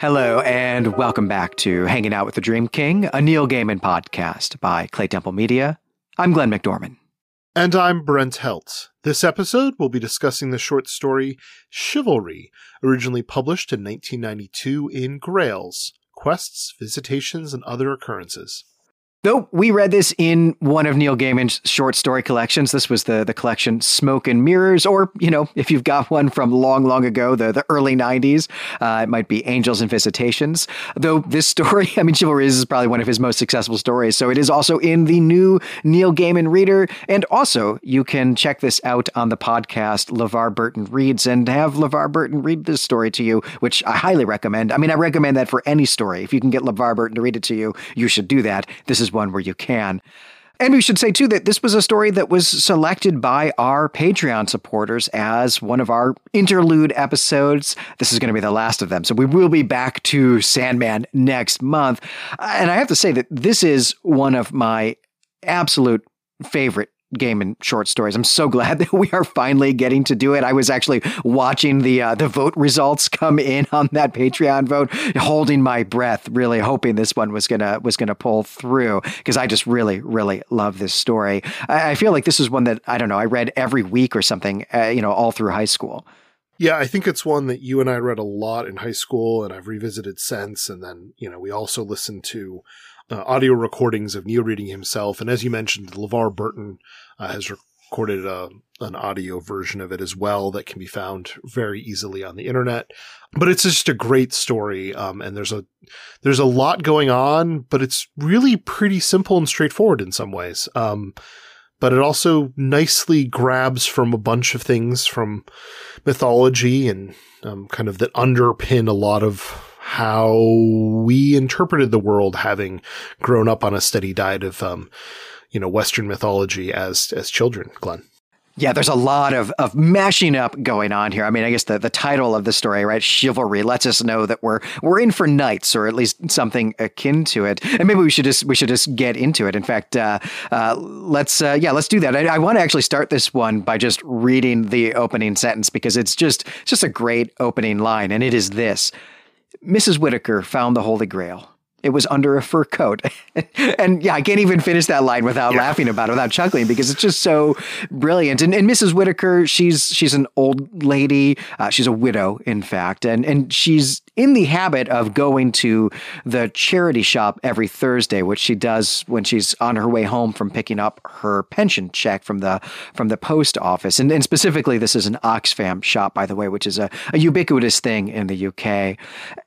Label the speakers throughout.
Speaker 1: Hello, and welcome back to Hanging Out with the Dream King, a Neil Gaiman podcast by Clay Temple Media. I'm Glenn McDorman.
Speaker 2: And I'm Brent Helt. This episode, we'll be discussing the short story Chivalry, originally published in 1992 in Grails Quests, Visitations, and Other Occurrences.
Speaker 1: Though we read this in one of Neil Gaiman's short story collections. This was the the collection Smoke and Mirrors, or you know, if you've got one from long, long ago, the the early '90s, uh, it might be Angels and Visitations. Though this story, I mean, Chivalry is probably one of his most successful stories, so it is also in the new Neil Gaiman Reader. And also, you can check this out on the podcast LeVar Burton Reads and have LeVar Burton read this story to you, which I highly recommend. I mean, I recommend that for any story. If you can get LeVar Burton to read it to you, you should do that. This is is one where you can. And we should say, too, that this was a story that was selected by our Patreon supporters as one of our interlude episodes. This is going to be the last of them. So we will be back to Sandman next month. And I have to say that this is one of my absolute favorite Gaiman short stories. I'm so glad that we are finally getting to do it. I was actually watching the uh, the vote results come in on that Patreon vote, holding my breath, really hoping this one was gonna was gonna pull through because I just really really love this story. I, I, feel like this is one that I don't know I read every week or something, uh, you know, all through high school.
Speaker 2: Yeah, I think it's one that you and I read a lot in high school, and I've revisited since. And then you know we also listened to uh, audio recordings of Neil reading himself. And as you mentioned, LeVar Burton uh, has recorded a, uh, an audio version of it as well that can be found very easily on the internet. But it's just a great story. Um, and there's a, there's a lot going on, but it's really pretty simple and straightforward in some ways. Um, but it also nicely grabs from a bunch of things from mythology and um, kind of that underpin a lot of how we interpreted the world having grown up on a steady diet of, um, you know, Western mythology as, as children, Glenn.
Speaker 1: Yeah, there's a lot of, of mashing up going on here. I mean, I guess the, the title of the story, right? Chivalry lets us know that we're we're in for knights, or at least something akin to it. And maybe we should just we should just get into it. In fact, uh, uh, let's uh, yeah, let's do that. I, I want to actually start this one by just reading the opening sentence because it's just it's just a great opening line, and it is this: Mrs. Whitaker found the Holy Grail. It was under a fur coat. and yeah, I can't even finish that line without yeah. laughing about it, without chuckling, because it's just so brilliant. And, and Mrs. Whitaker, she's she's an old lady. Uh, she's a widow, in fact, and and she's in the habit of going to the charity shop every Thursday, which she does when she's on her way home from picking up her pension check from the from the post office. And, and specifically, this is an Oxfam shop, by the way, which is a, a ubiquitous thing in the UK.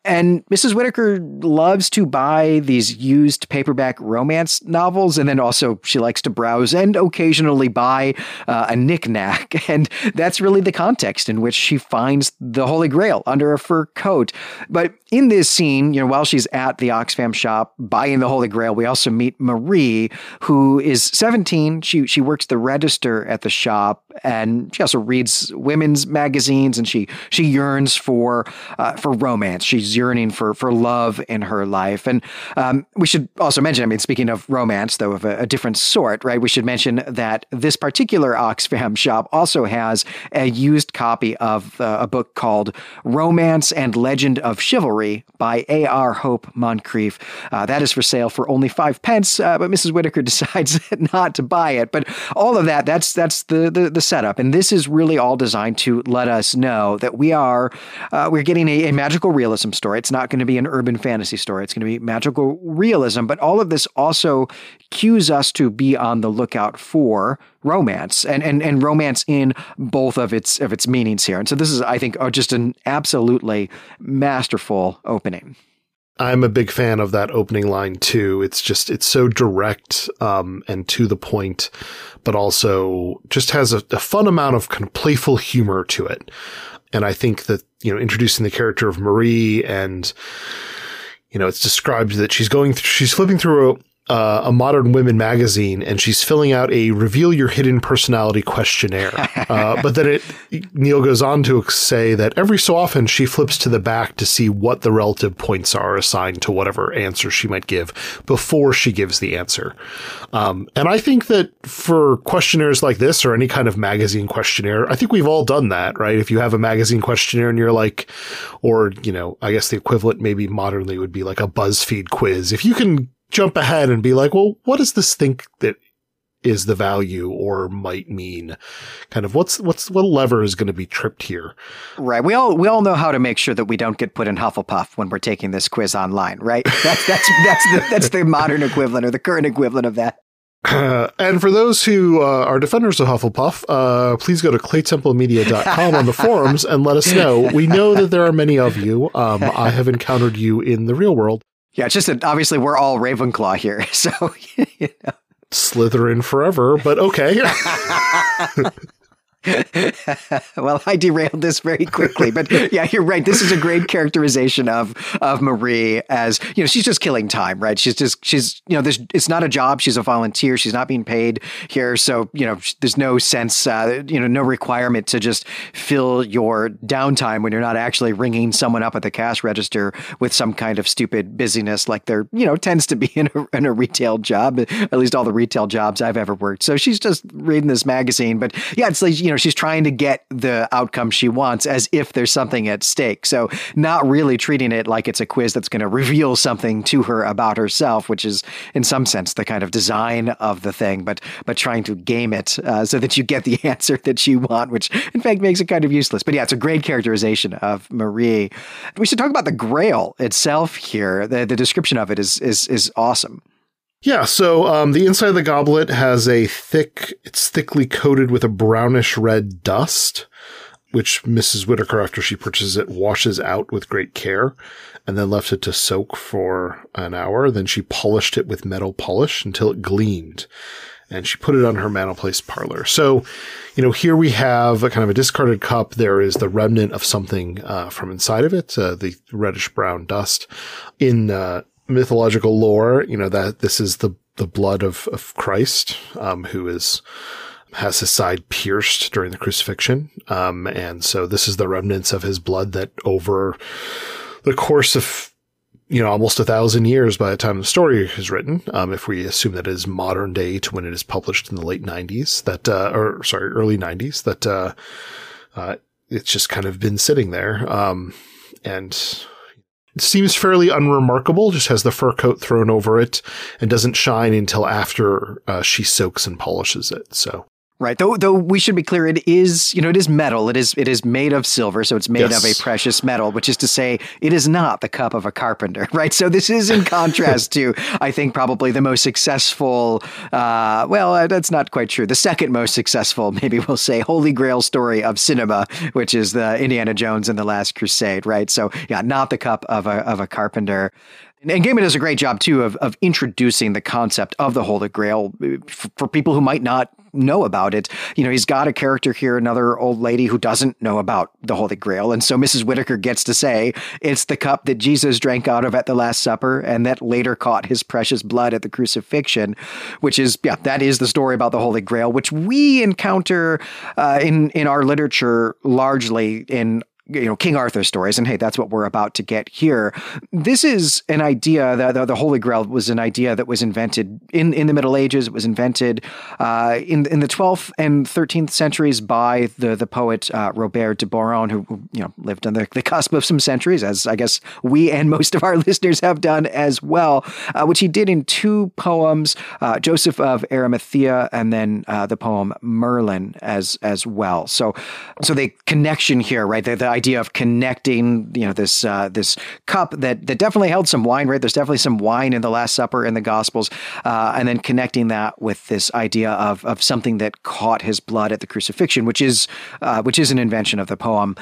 Speaker 1: And Mrs. Whitaker loves to buy buy these used paperback romance novels, and then also she likes to browse and occasionally buy uh, a knickknack. And that's really the context in which she finds the Holy Grail under a fur coat. But in this scene, you know, while she's at the Oxfam shop buying the Holy Grail, we also meet Marie, who is 17. She she works the register at the shop, and she also reads women's magazines, and she she yearns for uh, for romance. She's yearning for for love in her life, and um, we should also mention, I mean, speaking of romance, though of a, a, different sort, right? We should mention that this particular Oxfam shop also has a used copy of uh, a book called Romance and Legend of Chivalry by A.R. Hope Moncrieff. Uh, that is for sale for only five pence, uh, but Mrs. Whitaker decides not to buy it. But all of that, that's that's the, the, the setup. And this is really all designed to let us know that we are uh, we're getting a, a magical realism story. It's not going to be an urban fantasy story. It's going to be magical realism, but all of this also cues us to be on the lookout for romance and, and, and romance in both of its of its meanings here. And so this is, I think, just an absolutely masterful opening.
Speaker 2: I'm a big fan of that opening line too. It's just it's so direct um, and to the point, but also just has a, a fun amount of kind of playful humor to it. And I think that you know introducing the character of Marie and you know, it's described that she's going, th- she's flipping through uh, a Modern Women magazine, and she's filling out a reveal your hidden personality questionnaire. Uh, but then it, Neil goes on to say that every so often she flips to the back to see what the relative points are assigned to whatever answer she might give before she gives the answer. Um, and I think that for questionnaires like this or any kind of magazine questionnaire, I think we've all done that, right? If you have a magazine questionnaire and you're like, or, you know, I guess the equivalent maybe modernly would be like a BuzzFeed quiz. If you can jump ahead and be like, well, what does this think that is the value or might mean kind of what's what's what lever is going to be tripped here
Speaker 1: right we all we all know how to make sure that we don't get put in hufflepuff when we're taking this quiz online right that's that's that's the that's the modern equivalent or the current equivalent of that
Speaker 2: uh, and for those who uh, are defenders of Hufflepuff, uh, please go to claytemplemedia.com on the forums and let us know. We know that there are many of you. Um, I have encountered you in the real world.
Speaker 1: Yeah, it's just that obviously we're all Ravenclaw here, so you know.
Speaker 2: Slytherin forever, but okay.
Speaker 1: well, I derailed this very quickly, but yeah, you're right. This is a great characterization of of Marie as you know she's just killing time, right? She's just she's you know this it's not a job. She's a volunteer. She's not being paid here, so you know there's no sense, uh, you know, no requirement to just fill your downtime when you're not actually ringing someone up at the cash register with some kind of stupid busyness like there you know tends to be in a, in a retail job. At least all the retail jobs I've ever worked. So she's just reading this magazine, but yeah, it's like you know, she's trying to get the outcome she wants as if there's something at stake. So not really treating it like it's a quiz that's going to reveal something to her about herself, which is in some sense the kind of design of the thing, but but trying to game it uh, so that you get the answer that you want, which in fact makes it kind of useless. But yeah, it's a great characterization of Marie. We should talk about the Grail itself here. The the description of it is is is awesome.
Speaker 2: Yeah, so um, the inside of the goblet has a thick, it's thickly coated with a brownish red dust, which Mrs. Whitaker, after she purchases it, washes out with great care and then left it to soak for an hour. Then she polished it with metal polish until it gleamed and she put it on her mantelpiece parlor. So, you know, here we have a kind of a discarded cup. There is the remnant of something uh, from inside of it, uh, the reddish brown dust. In uh, mythological lore, you know, that this is the, the blood of, of Christ, um, who is, has his side pierced during the crucifixion. Um, and so this is the remnants of his blood that over the course of, you know, almost a thousand years by the time the story is written, um, if we assume that it is modern day to when it is published in the late nineties, that, uh, or sorry, early nineties, that, uh, uh, it's just kind of been sitting there. Um, and seems fairly unremarkable, just has the fur coat thrown over it and doesn't shine until after uh, she soaks and polishes it. So
Speaker 1: Right. Though though we should be clear, it is, you know, it is metal. It is it is made of silver, so it's made yes. of a precious metal, which is to say it is not the cup of a carpenter, right? So this is in contrast to, I think, probably the most successful uh, well, uh, that's not quite true. The second most successful, maybe we'll say, holy grail story of cinema, which is the Indiana Jones and the Last Crusade, right? So yeah, not the cup of a of a carpenter. And Gaiman does a great job too of of introducing the concept of the Holy Grail uh, for people who might not know about it. You know, he's got a character here, another old lady who doesn't know about the Holy Grail. And so Mrs. Whitaker gets to say it's the cup that Jesus drank out of at the Last Supper and that later caught his precious blood at the crucifixion, which is, yeah, that is the story about the Holy Grail, which we encounter uh, in, in our literature largely in you know King Arthur stories, and hey, that's what we're about to get here. This is an idea that the, the Holy Grail was an idea that was invented in, in the Middle Ages. It was invented uh, in in the 12th and 13th centuries by the the poet uh, Robert de Boron, who you know lived on the, the cusp of some centuries, as I guess we and most of our listeners have done as well. Uh, which he did in two poems, uh, Joseph of Arimathea, and then uh, the poem Merlin as as well. So so the connection here, right? The, the idea of connecting, you know, this uh, this cup that that definitely held some wine, right? There's definitely some wine in the Last Supper in the Gospels, uh, and then connecting that with this idea of of something that caught his blood at the crucifixion, which is uh, which is an invention of the poem,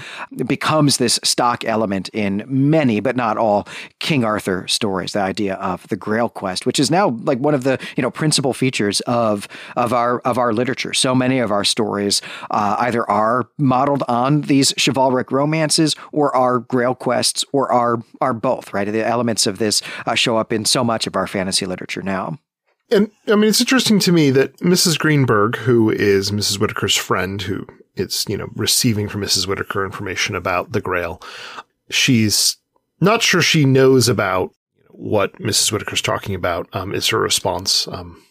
Speaker 1: becomes this stock element in many, but not all, King Arthur stories. The idea of the Grail quest, which is now like one of the you know principal features of of our of our literature. So many of our stories uh, either are modeled on these chivalric romances or are grail quests or are are both right the elements of this uh, show up in so much of our fantasy literature now
Speaker 2: And I mean, it's interesting to me that Mrs. Greenberg, who is Mrs. Whitaker's friend, who is, you know, receiving from Mrs. Whitaker information about the Grail, she's not sure she knows about what Mrs. Whitaker's talking about, um, is her response. Um,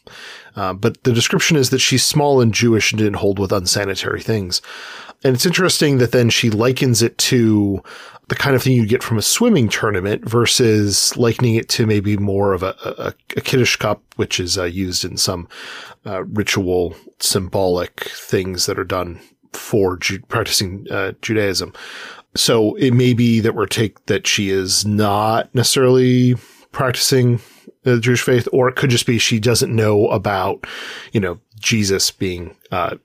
Speaker 2: uh, but the description is that she's small and Jewish and didn't hold with unsanitary things. And it's interesting that then she likens it to the kind of thing you get from a swimming tournament versus likening it to maybe more of a, a, a kiddush cup, which is uh, used in some uh, ritual symbolic things that are done for Ju- practicing uh, Judaism. So it may be that we're take that she is not necessarily practicing the Jewish faith, or it could just be she doesn't know about, you know, Jesus being uh,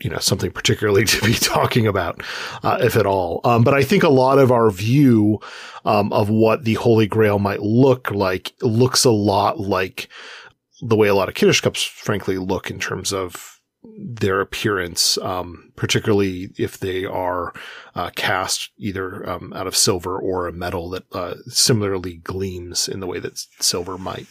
Speaker 2: you know something particularly to be talking about, uh, if at all. Um, but I think a lot of our view um, of what the Holy Grail might look like looks a lot like the way a lot of Kiddush cups, frankly, look in terms of their appearance, um, particularly if they are uh, cast either um, out of silver or a metal that uh, similarly gleams in the way that silver might.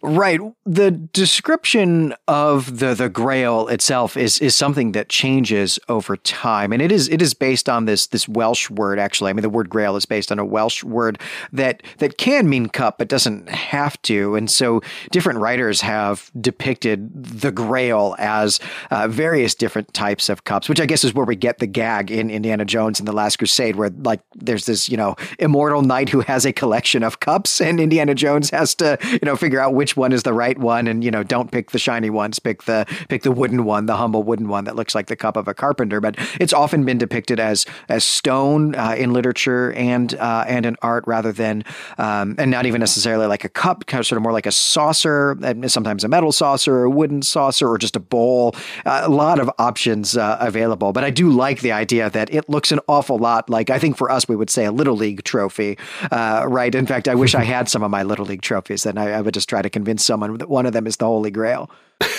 Speaker 1: Right. The description of the the Grail itself is is something that changes over time, and it is it is based on this this Welsh word. Actually, I mean the word Grail is based on a Welsh word that that can mean cup, but doesn't have to. And so different writers have depicted the Grail as uh, various different types of cups, which I guess is where we get the gag in Indiana Jones and the Last Crusade, where like there's this you know immortal knight who has a collection of cups, and Indiana Jones has to you know figure out which which one is the right one and you know don't pick the shiny ones pick the pick the wooden one the humble wooden one that looks like the cup of a carpenter. But it's often been depicted as as stone uh, in literature and uh, and in art rather than um, and not even necessarily like a cup kind of sort of more like a saucer sometimes a metal saucer or a wooden saucer or just a bowl. Uh, a lot of options uh, available but I do like the idea that it looks an awful lot like I think for us we would say a little league trophy uh, right? In fact I wish I had some of my little league trophies and I, I would just try to convince someone that one of them is the Holy Grail.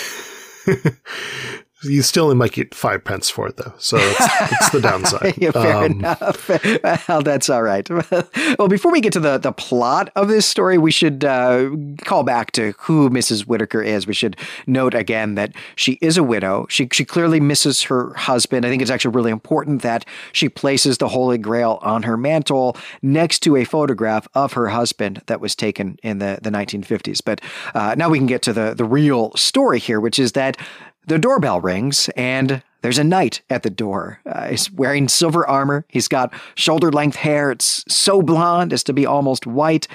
Speaker 2: You still might get five pence for it, though. So it's, the downside.
Speaker 1: yeah, fair um, enough. Well, that's all right. well, before we get to the, the plot of this story, we should uh, call back to who Mrs. Whitaker is. We should note again that she is a widow. She, she clearly misses her husband. I think it's actually really important that she places the Holy Grail on her mantle next to a photograph of her husband that was taken in the, the 1950s. But uh, now we can get to the, the real story here, which is that the doorbell rings, and there's a knight at the door. Uh, he's wearing silver armor. He's got shoulder length hair. It's so blonde as to be almost white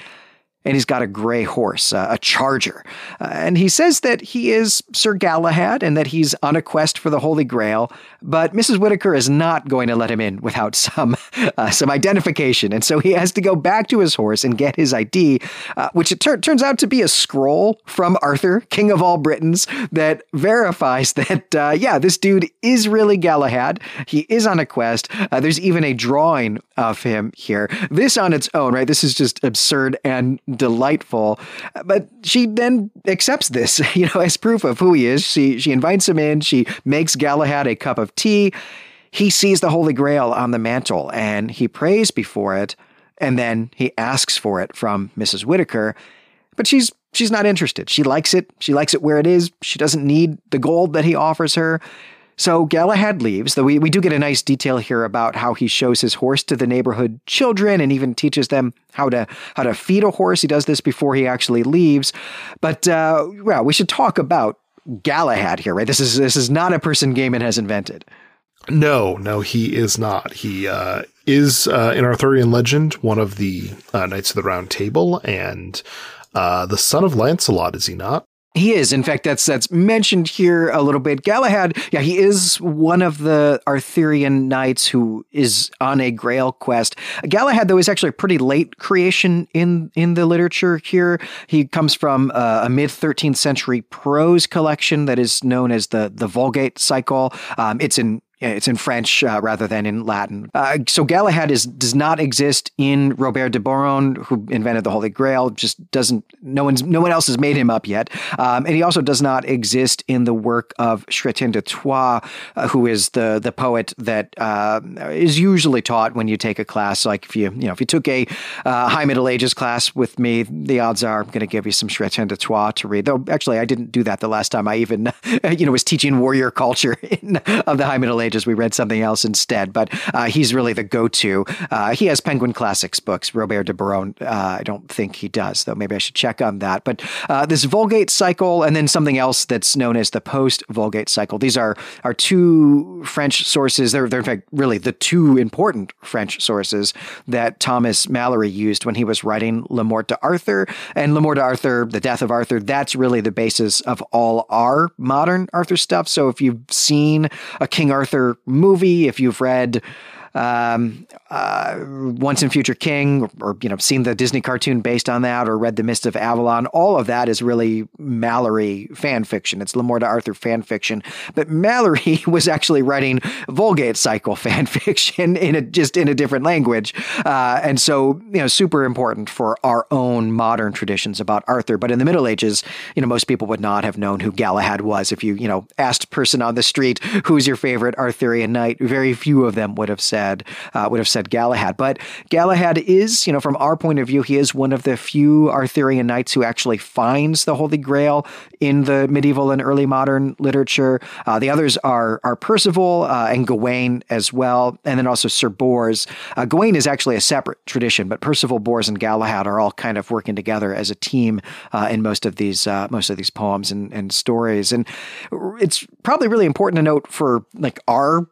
Speaker 1: and he's got a gray horse, uh, a charger. Uh, and he says that he is Sir Galahad and that he's on a quest for the Holy Grail. But Mrs. Whitaker is not going to let him in without some uh, some identification, and so he has to go back to his horse and get his ID, uh, which it tur- turns out to be a scroll from Arthur, King of all Britons, that verifies that uh, yeah, this dude is really Galahad. He is on a quest. Uh, there's even a drawing of him here. This on its own, right? This is just absurd and delightful. But she then accepts this, you know, as proof of who he is. She she invites him in. She makes Galahad a cup of tea. He sees the Holy Grail on the mantle and he prays before it, and then he asks for it from Mrs. Whitaker. But she's she's not interested. She likes it. She likes it where it is. She doesn't need the gold that he offers her. So Galahad leaves, though we, we do get a nice detail here about how he shows his horse to the neighborhood children and even teaches them how to how to feed a horse. He does this before he actually leaves. But uh, well, we should talk about Galahad here, right? This is this is not a person Gaiman has invented.
Speaker 2: No, no, he is not. He uh, is uh, in Arthurian legend one of the uh, Knights of the Round Table and uh, the son of Lancelot, is he not?
Speaker 1: He is. In fact, that's that's mentioned here a little bit. Galahad, yeah, he is one of the Arthurian knights who is on a Grail quest. Galahad, though, is actually a pretty late creation in in the literature here. He comes from uh, a mid 13th century prose collection that is known as the the Vulgate cycle. Um, it's in it's in French uh, rather than in Latin. Uh, so Galahad is does not exist in Robert de Boron, who invented the Holy Grail. Just doesn't. No one's no one else has made him up yet. Um, and he also does not exist in the work of Chrétien de Troyes, uh, who is the the poet that uh, is usually taught when you take a class. Like if you you know if you took a uh, High Middle Ages class with me, the odds are I'm going to give you some Chrétien de Troyes to read. Though actually I didn't do that the last time I even you know was teaching warrior culture in, of the High Middle Ages we read something else instead. But uh, he's really the go-to. Uh, he has Penguin Classics books. Robert de Boron, uh, I don't think he does, though. Maybe I should check on that. But uh, this Vulgate cycle, and then something else that's known as the post-Vulgate cycle. These are are two French sources. They're, they're in fact really the two important French sources that Thomas Malory used when he was writing Le Morte d'Arthur and Le Morte d'Arthur, the death of Arthur. That's really the basis of all our modern Arthur stuff. So if you've seen a King Arthur Arthur movie, if you've read um, uh, Once and Future King, or, or, you know, seen the Disney cartoon based on that, or read The Mist of Avalon. All of that is really Malory fan fiction. It's Le Morte d'Arthur fan fiction. But Malory was actually writing Vulgate cycle fan fiction in a just in a different language, uh, and so you know, super important for our own modern traditions about Arthur. But in the Middle Ages, you know, most people would not have known who Galahad was. If you you know asked a person on the street who's your favorite Arthurian knight, very few of them would have said uh, would have said Galahad. But Galahad is, you know, from our point of view, he is one of the few Arthurian knights who actually finds the Holy Grail in the medieval and early modern literature. Uh, the others are are Percival uh, and Gawain as well, and then also Sir Bors. Uh, Gawain is actually a separate tradition, but Percival, Bors, and Galahad are all kind of working together as a team uh, in most of these uh, most of these poems and, and stories. And it's probably really important to note for like our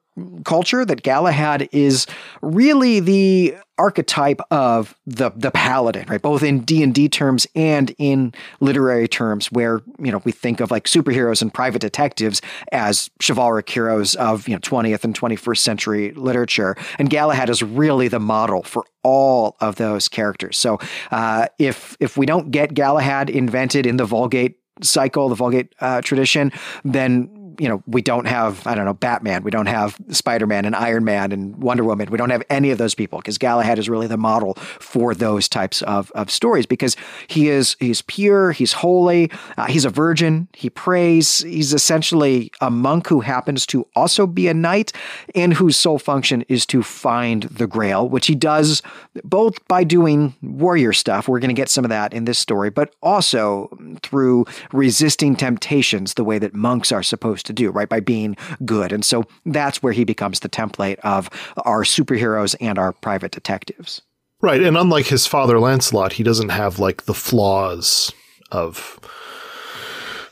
Speaker 1: culture that Galahad is really the archetype of the the paladin, right? Both in D and D terms and in literary terms, where you know we think of like superheroes and private detectives as chivalric heroes of you know 20th and 21st century literature, and Galahad is really the model for all of those characters. So uh, if if we don't get Galahad invented in the Vulgate cycle, the Vulgate uh, tradition, then you know, we don't have, I don't know, Batman, we don't have Spider Man and Iron Man and Wonder Woman. We don't have any of those people because Galahad is really the model for those types of, of stories because he is he's pure, he's holy, uh, he's a virgin, he prays, he's essentially a monk who happens to also be a knight and whose sole function is to find the grail, which he does both by doing warrior stuff. We're going to get some of that in this story, but also through resisting temptations the way that monks are supposed to do, right? By being good. And so that's where he becomes the template of our superheroes and our private detectives.
Speaker 2: Right. And unlike his father, Lancelot, he doesn't have like the flaws of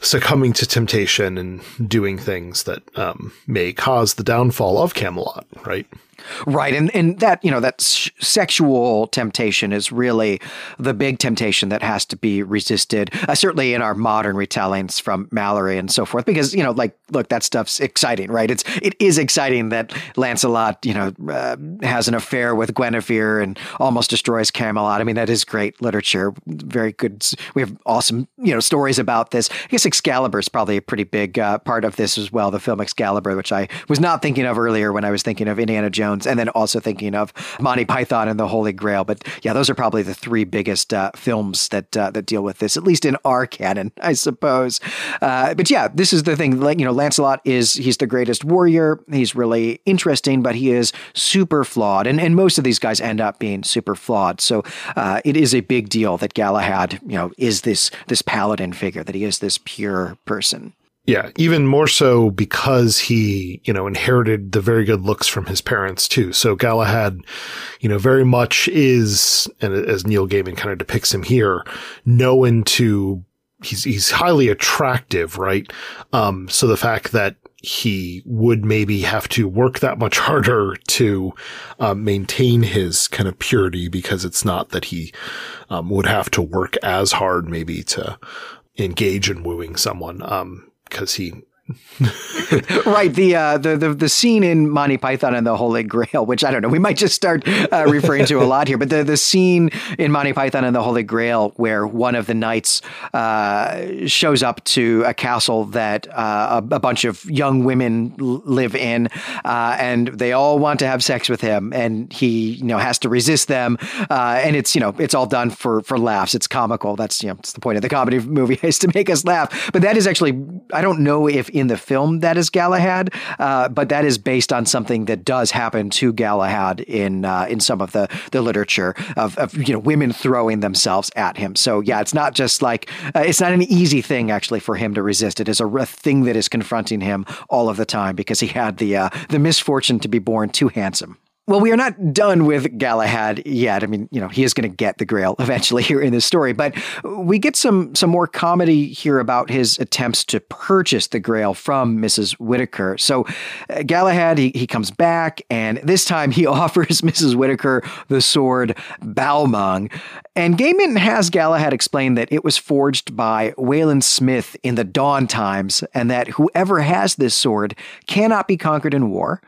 Speaker 2: succumbing to temptation and doing things that um, may cause the downfall of Camelot, right?
Speaker 1: Right. And, and that, you know, that sexual temptation is really the big temptation that has to be resisted, uh, certainly in our modern retellings from Malory and so forth, because, you know, like, look, that stuff's exciting, right? It's, it is exciting that Lancelot, you know, uh, has an affair with Guinevere and almost destroys Camelot. I mean, that is great literature. Very good. We have awesome, you know, stories about this. I guess Excalibur is probably a pretty big uh, part of this as well, the film Excalibur, which I was not thinking of earlier when I was thinking of Indiana Jones Jones, and then also thinking of Monty Python and the Holy Grail. But yeah, those are probably the three biggest uh, films that uh, that deal with this, at least in our canon, I suppose. Uh, but yeah, this is the thing. Like you know, Lancelot is he's the greatest warrior. He's really interesting, but he is super flawed, and and most of these guys end up being super flawed. So uh, it is a big deal that Galahad, you know, is this this paladin figure, that he is this pure person.
Speaker 2: Yeah, even more so because he, you know, inherited the very good looks from his parents too. So Galahad, you know, very much is, and as Neil Gaiman kind of depicts him here, known to, he's, he's highly attractive, right? Um, so the fact that he would maybe have to work that much harder to um, maintain his kind of purity because it's not that he um, would have to work as hard maybe to engage in wooing someone. Um, because he
Speaker 1: right. The, uh, the the the scene in Monty Python and the Holy Grail, which I don't know, we might just start uh, referring to a lot here, but the the scene in Monty Python and the Holy Grail where one of the knights uh, shows up to a castle that uh, a, a, bunch of young women live in, uh, and they all want to have sex with him, and he you know has to resist them, uh, and it's you know it's all done for for laughs. It's comical. That's you know it's the point of the comedy movie is to make us laugh. But that is actually I don't know if in the film that is Galahad, uh, but that is based on something that does happen to Galahad in uh, in some of the the literature of, of, you know women throwing themselves at him. So yeah, it's not just like uh, it's not an easy thing actually for him to resist. It is a, a, thing that is confronting him all of the time because he had the uh, the misfortune to be born too handsome. Well, we are not done with Galahad yet. I mean, you know, he is going to get the Grail eventually here in this story, but we get some some more comedy here about his attempts to purchase the Grail from Mrs. Whitaker. So, uh, Galahad he, he comes back, and this time he offers Mrs. Whitaker the sword Balmung. And Gaiman has Galahad explain that it was forged by Wayland Smith in the Dawn times, and that whoever has this sword cannot be conquered in war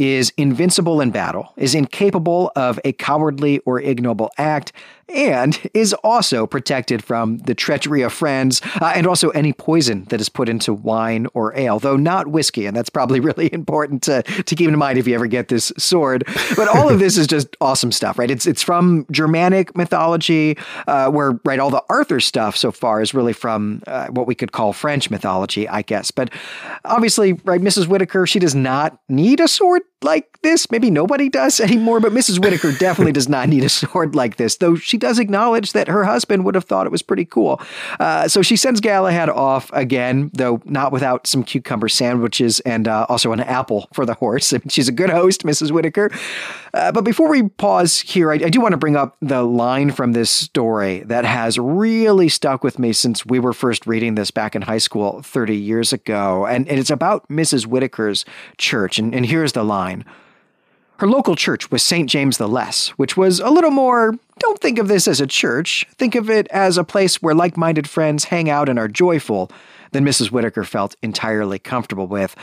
Speaker 1: is invincible in battle, is incapable of a cowardly or ignoble act, and is also protected from the treachery of friends uh, and also any poison that is put into wine or ale, though not whiskey. And that's probably really important to, to keep in mind if you ever get this sword. But all of this is just awesome stuff, right? It's, it's from Germanic mythology, uh, where, right, all the Arthur stuff so far is really from uh, what we could call French mythology, I guess. But obviously, right, Mrs. Whitaker, she does not need a sword like this. Maybe nobody does anymore, but Mrs. Whitaker definitely does not need a sword like this, though she does acknowledge that her husband would have thought it was pretty cool. Uh, so she sends Galahad off again, though not without some cucumber sandwiches and uh, also an apple for the horse. She's a good host, Mrs. Whitaker. Uh, but before we pause here, I, I do want to bring up the line from this story that has really stuck with me since we were first reading this back in high school 30 years ago. And, and it's about Mrs. Whitaker's church. And, and here's the line. Her local church was St. James the Less, which was a little more don't think of this as a church, think of it as a place where like minded friends hang out and are joyful, than Mrs. Whitaker felt entirely comfortable with.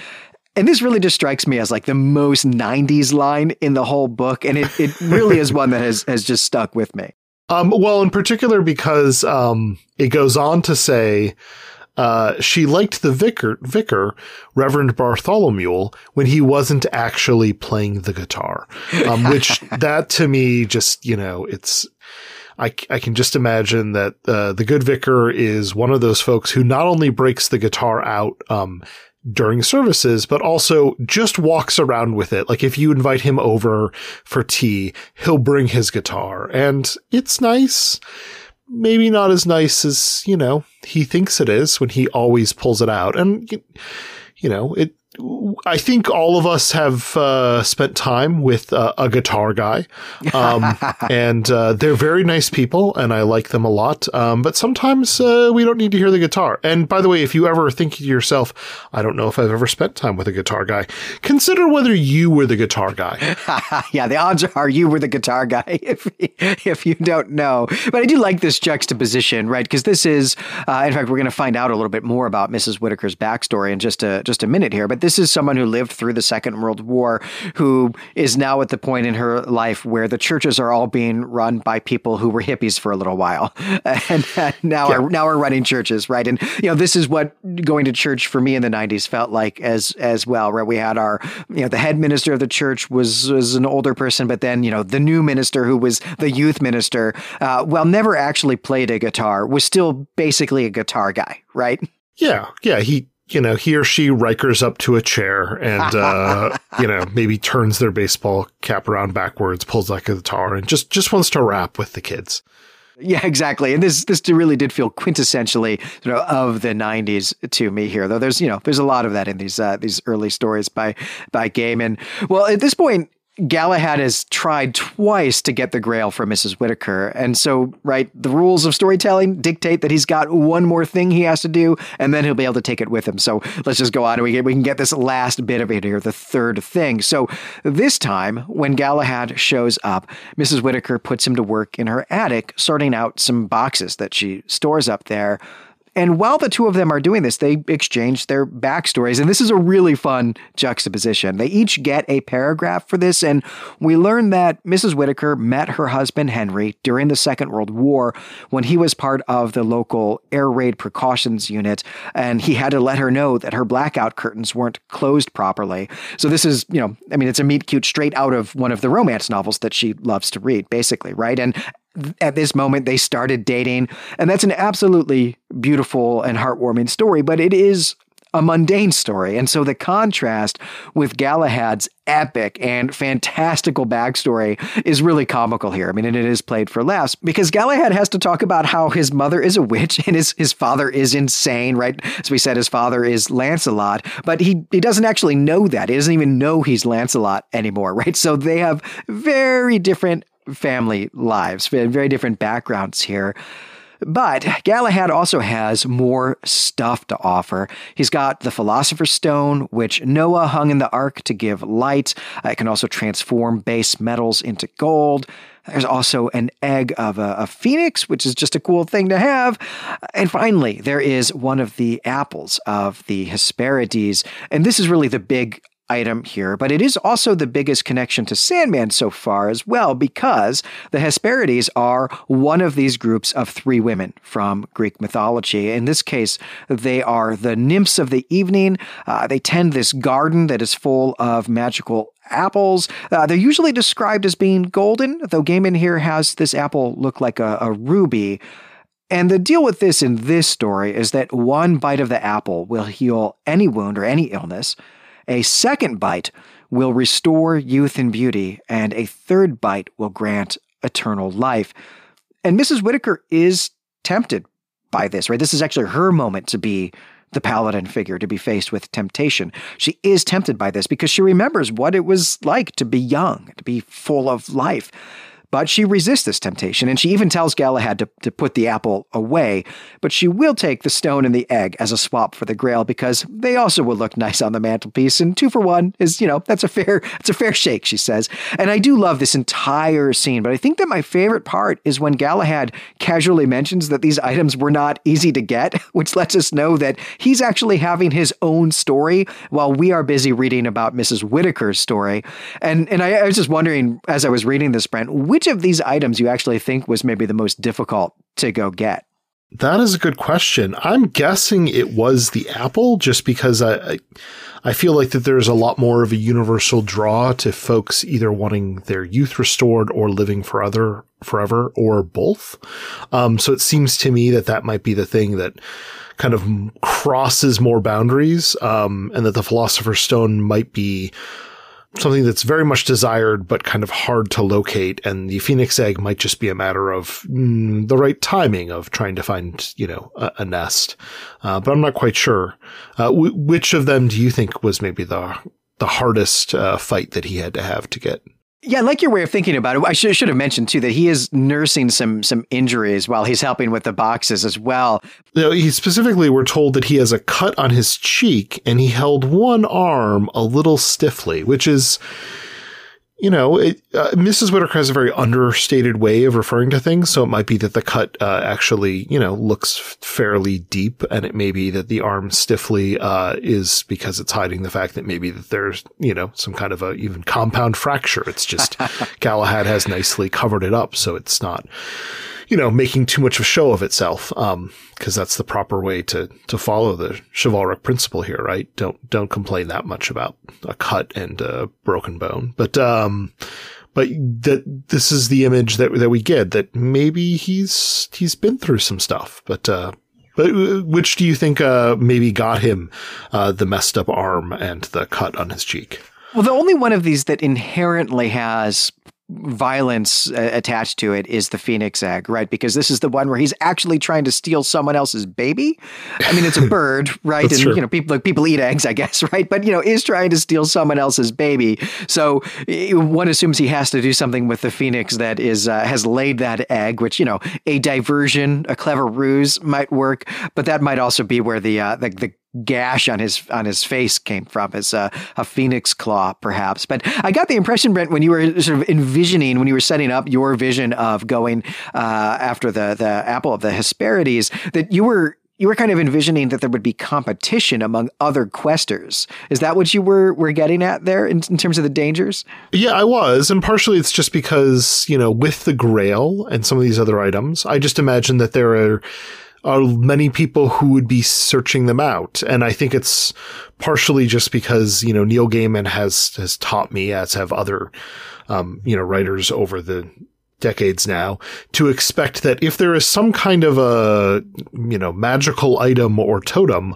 Speaker 1: And this really just strikes me as like the most 90s line in the whole book. And it, it really is one that has, has just stuck with me.
Speaker 2: Um, well, in particular, because um, it goes on to say uh, she liked the vicar, vicar, Reverend Bartholomew, when he wasn't actually playing the guitar. Um, which that to me just, you know, it's, I, I can just imagine that, uh, the good vicar is one of those folks who not only breaks the guitar out, um, during services, but also just walks around with it. Like if you invite him over for tea, he'll bring his guitar and it's nice maybe not as nice as, you know, he thinks it is when he always pulls it out. And, you know, it, I think all of us have uh, spent time with uh, a guitar guy, um, and uh, they're very nice people, and I like them a lot. Um, but sometimes uh, we don't need to hear the guitar. And by the way, if you ever think to yourself, "I don't know if I've ever spent time with a guitar guy," consider whether you were the guitar guy.
Speaker 1: yeah, the odds are you were the guitar guy if if you don't know. But I do like this juxtaposition, right? Because this is, uh, in fact, we're going to find out a little bit more about Mrs. Whitaker's backstory in just a just a minute here, but. This is someone who lived through the Second World War, who is now at the point in her life where the churches are all being run by people who were hippies for a little while, and, now yeah. are now are running churches, right? And you know, this is what going to church for me in the '90s felt like as as well, where we had our you know the head minister of the church was was an older person, but then you know the new minister who was the youth minister, uh, well, never actually played a guitar, was still basically a guitar guy, right?
Speaker 2: Yeah, yeah, he you know, he or she Rikers up to a chair and, uh, you know, maybe turns their baseball cap around backwards, pulls like a guitar and just, just wants to rap with the kids.
Speaker 1: Yeah, exactly. And this this really did feel quintessentially you know, of the '90s to me here. Though there's you know there's a lot of that in these uh, these early stories by by Gaiman. Well, at this point, Galahad has tried twice to get the grail from Mrs. Whitaker. And so, right, the rules of storytelling dictate that he's got one more thing he has to do, and then he'll be able to take it with him. So let's just go on and we, we can get this last bit of it here, the third thing. So this time, when Galahad shows up, Mrs. Whitaker puts him to work in her attic, sorting out some boxes that she stores up there And while the two of them are doing this, they exchange their backstories. And this is a really fun juxtaposition. They each get a paragraph for this. And we learn that Mrs. Whitaker met her husband Henry during the Second World War when he was part of the local air raid precautions unit. And he had to let her know that her blackout curtains weren't closed properly. So this is, you know, I mean, it's a meet cute straight out of one of the romance novels that she loves to read, basically, right? And at this moment they started dating. And that's an absolutely beautiful and heartwarming story, but it is a mundane story. And so the contrast with Galahad's epic and fantastical backstory is really comical here. I mean, and it is played for laughs because Galahad has to talk about how his mother is a witch and his, his father is insane, right? As we said, his father is Lancelot, but he, he doesn't actually know that. He doesn't even know he's Lancelot anymore, right? So they have very different family lives, very different backgrounds here. But Galahad also has more stuff to offer. He's got the Philosopher's Stone, which Noah hung in the ark to give light. Uh, it can also transform base metals into gold. There's also an egg of a, a, phoenix, which is just a cool thing to have. And finally, there is one of the apples of the Hesperides. And this is really the big item here, but it is also the biggest connection to Sandman so far as well, because the Hesperides are one of these groups of three women from Greek mythology. In this case, they are the nymphs of the evening. Uh, they tend this garden that is full of magical apples. Uh, they're usually described as being golden, though Gaiman here has this apple look like a, a ruby. And the deal with this in this story is that one bite of the apple will heal any wound or any illness. A second bite will restore youth and beauty, and a third bite will grant eternal life. And Mrs. Whitaker is tempted by this, right? This is actually her moment to be the paladin figure, to be faced with temptation. She is tempted by this because she remembers what it was like to be young, to be full of life. But she resists this temptation, and she even tells Galahad to, to put the apple away. But she will take the stone and the egg as a swap for the grail because they also will look nice on the mantelpiece. And two for one is, you know, that's a fair, it's a fair shake, she says. And I do love this entire scene, but I think that my favorite part is when Galahad casually mentions that these items were not easy to get, which lets us know that he's actually having his own story while we are busy reading about Mrs. Whitaker's story. And and I, I was just wondering as I was reading this, Brent, which of these items you actually think was maybe the most difficult to go get?
Speaker 2: That is a good question. I'm guessing it was the apple just because I, I, feel like that there's a lot more of a universal draw to folks either wanting their youth restored or living for other forever or both. Um, so it seems to me that that might be the thing that kind of crosses more boundaries, um, and that the philosopher's stone might be something that's very much desired, but kind of hard to locate. And the Phoenix egg might just be a matter of mm, the right timing of trying to find, you know, a, a nest. Uh, but I'm not quite sure. Uh, w- which of them do you think was maybe the the hardest uh, fight that he had to have to get?
Speaker 1: Yeah, I like your way of thinking about it. I should, should have mentioned too that he is nursing some some injuries while he's helping with the boxes as well.
Speaker 2: Know, he specifically we're told that he has a cut on his cheek and he held one arm a little stiffly, which is you know, it, uh, Mrs. Whitaker has a very understated way of referring to things. So it might be that the cut uh, actually, you know, looks fairly deep, and it may be that the arm stiffly uh, is because it's hiding the fact that maybe that there's, you know, some kind of a even compound fracture. It's just Galahad has nicely covered it up, so it's not you know, making too much of a show of itself. Um, cause that's the proper way to, to follow the chivalric principle here, right? Don't, don't complain that much about a cut and a broken bone. But, um, but that this is the image that, that we get that maybe he's, he's been through some stuff, but, uh, but uh, which do you think, uh, maybe got him, uh, the messed up arm and the cut on his cheek?
Speaker 1: Well, the only one of these that inherently has violence uh, attached to it is the phoenix egg, right? Because this is the one where he's actually trying to steal someone else's baby. I mean, it's a bird, right? and
Speaker 2: true.
Speaker 1: you know, people like people eat eggs, I guess, right? But you know, is trying to steal someone else's baby. So one assumes he has to do something with the phoenix that is uh, has laid that egg, which you know, a diversion, a clever ruse might work, but that might also be where the uh, the, the gash on his on his face came from as a, a, phoenix claw, perhaps. But I got the impression, Brent, when you were sort of envisioning, when you were setting up your vision of going uh, after the the apple of the Hesperides, that you were you were kind of envisioning that there would be competition among other questers. Is that what you were were getting at there in, in, terms of the dangers?
Speaker 2: Yeah, I was, and partially it's just because you know with the Grail and some of these other items, I just imagine that there are are many people who would be searching them out, and I think it's partially just because you know Neil Gaiman has has taught me, as have other um, you know writers over the decades now to expect that if there is some kind of a, you know, magical item or totem,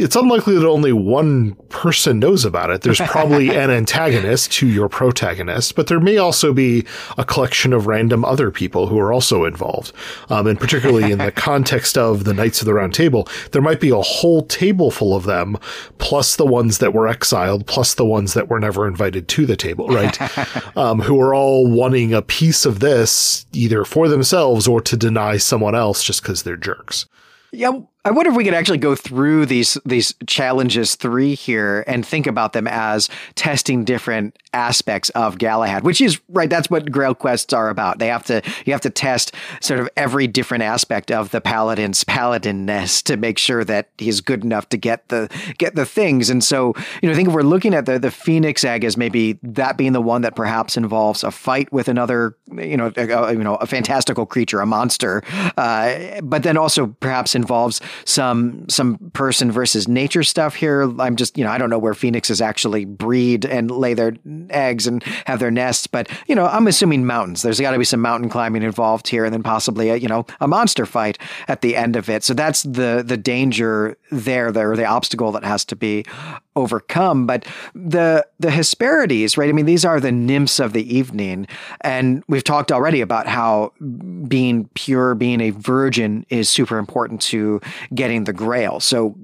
Speaker 2: it's unlikely that only one person knows about it. There's probably an antagonist to your protagonist, but there may also be a collection of random other people who are also involved. Um, and particularly in the context of the Knights of the Round Table, there might be a whole table full of them, plus the ones that were exiled, plus the ones that were never invited to the table, right? um, who are all wanting a piece of this either for themselves or to deny someone else just because they're jerks.
Speaker 1: Yeah, I wonder if we could actually go through these these challenges three here and think about them as testing different aspects of Galahad, which is right. That's what Grail quests are about. They have to you have to test sort of every different aspect of the paladin's paladinness to make sure that he's good enough to get the get the things. And so you know, I think if we're looking at the the Phoenix egg as maybe that being the one that perhaps involves a fight with another you know a, you know a fantastical creature, a monster, uh, but then also perhaps involves some some person versus nature stuff here. I'm just you know I don't know where phoenixes actually breed and lay their eggs and have their nests, but you know I'm assuming mountains. There's got to be some mountain climbing involved here, and then possibly a, you know a monster fight at the end of it. So that's the the danger there, there the obstacle that has to be overcome. But the the Hesperides, right? I mean, these are the nymphs of the evening, and we've talked already about how being pure, being a virgin, is super important to getting the Grail. So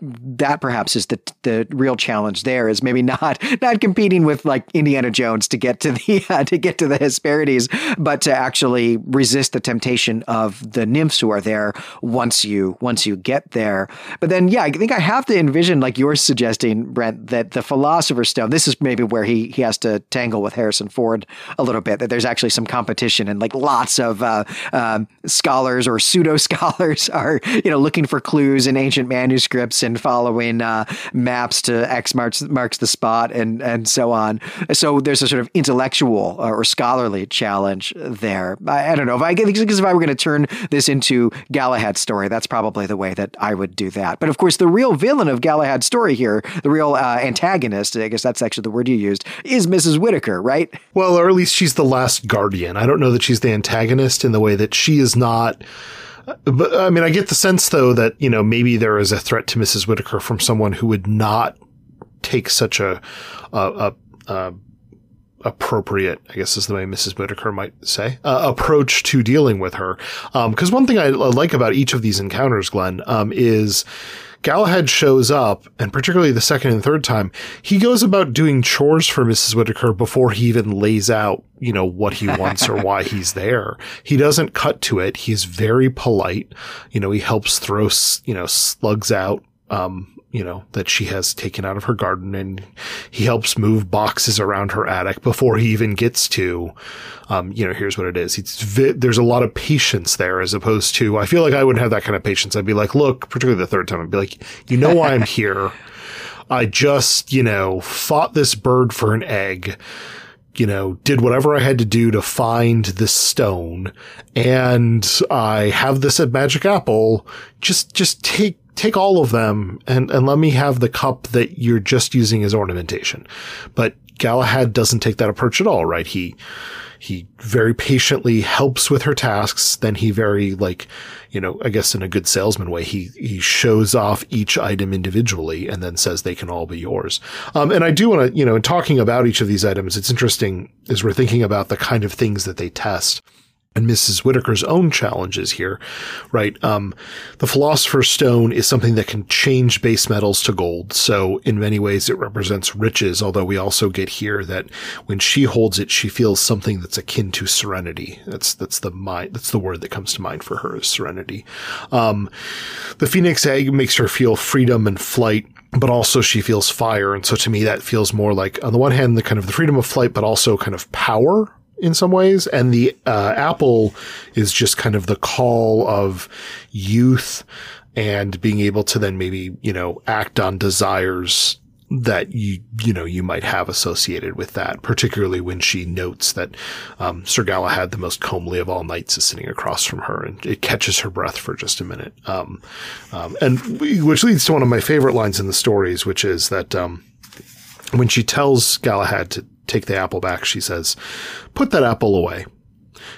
Speaker 1: that perhaps is the the real challenge. There is maybe not not competing with like Indiana Jones to get to the uh, to get to the Hesperides, but to actually resist the temptation of the nymphs who are there once you once you get there. But then, yeah, I think I have to envision like you're suggesting, Brent, that the Philosopher's Stone. This is maybe where he he has to tangle with Harrison Ford a little bit. That there's actually some competition and like lots of uh, uh, scholars or pseudo scholars are you know looking for clues in ancient manuscripts and following uh, maps to X marks marks the spot and and so on. So there's a sort of intellectual uh, or scholarly challenge there. I, I don't know if I because if I were going to turn this into Galahad's story, that's probably the way that I would do that. But of course, the real villain of Galahad's story here, the real uh, antagonist, I guess that's actually the word you used, is Mrs. Whitaker, right?
Speaker 2: Well, or at least she's the last guardian. I don't know that she's the antagonist in the way that she is not but I mean, I get the sense though that, you know, maybe there is a threat to Mrs. Whitaker from someone who would not take such a, a, a, a appropriate, I guess is the way Mrs. Whitaker might say, uh, approach to dealing with her. Um, cause one thing I like about each of these encounters, Glenn, um, is, Galahad shows up, and particularly the second and third time, he goes about doing chores for Mrs. Whitaker before he even lays out, you know, what he wants or why he's there. He doesn't cut to it. He's very polite. You know, he helps throw, you know, slugs out, um, you know, that she has taken out of her garden and he helps move boxes around her attic before he even gets to, um, you know, here's what it is. Vi- there's a lot of patience there as opposed to, I feel like I wouldn't have that kind of patience. I'd be like, look, particularly the third time, I'd be like, you know why I'm here. I just, you know, fought this bird for an egg you know, did whatever I had to do to find this stone and I have this magic apple. Just, just take take all of them and, and let me have the cup that you're just using as ornamentation. But Galahad doesn't take that approach at all, right? He, he very patiently helps with her tasks. Then he very like, you know, I guess in a good salesman way, he, he shows off each item individually and then says they can all be yours. Um, and I do want to, you know, in talking about each of these items, it's interesting as we're thinking about the kind of things that they test and Mrs. Whitaker's own challenges here, right? Um, the Philosopher's Stone is something that can change base metals to gold. So in many ways, it represents riches, although we also get here that when she holds it, she feels something that's akin to serenity. That's, that's the mind, that's the word that comes to mind for her is serenity. Um, the Phoenix egg makes her feel freedom and flight but also she feels fire. And so to me, that feels more like, on the one hand, the kind of the freedom of flight, but also kind of power in some ways. And the uh, apple is just kind of the call of youth and being able to then maybe, you know, act on desires that you you know you might have associated with that, particularly when she notes that um, Sir Galahad, the most comely of all knights, is sitting across from her, and it catches her breath for just a minute. Um, um, and which leads to one of my favorite lines in the stories, which is that um, when she tells Galahad to take the apple back, she says, "Put that apple away."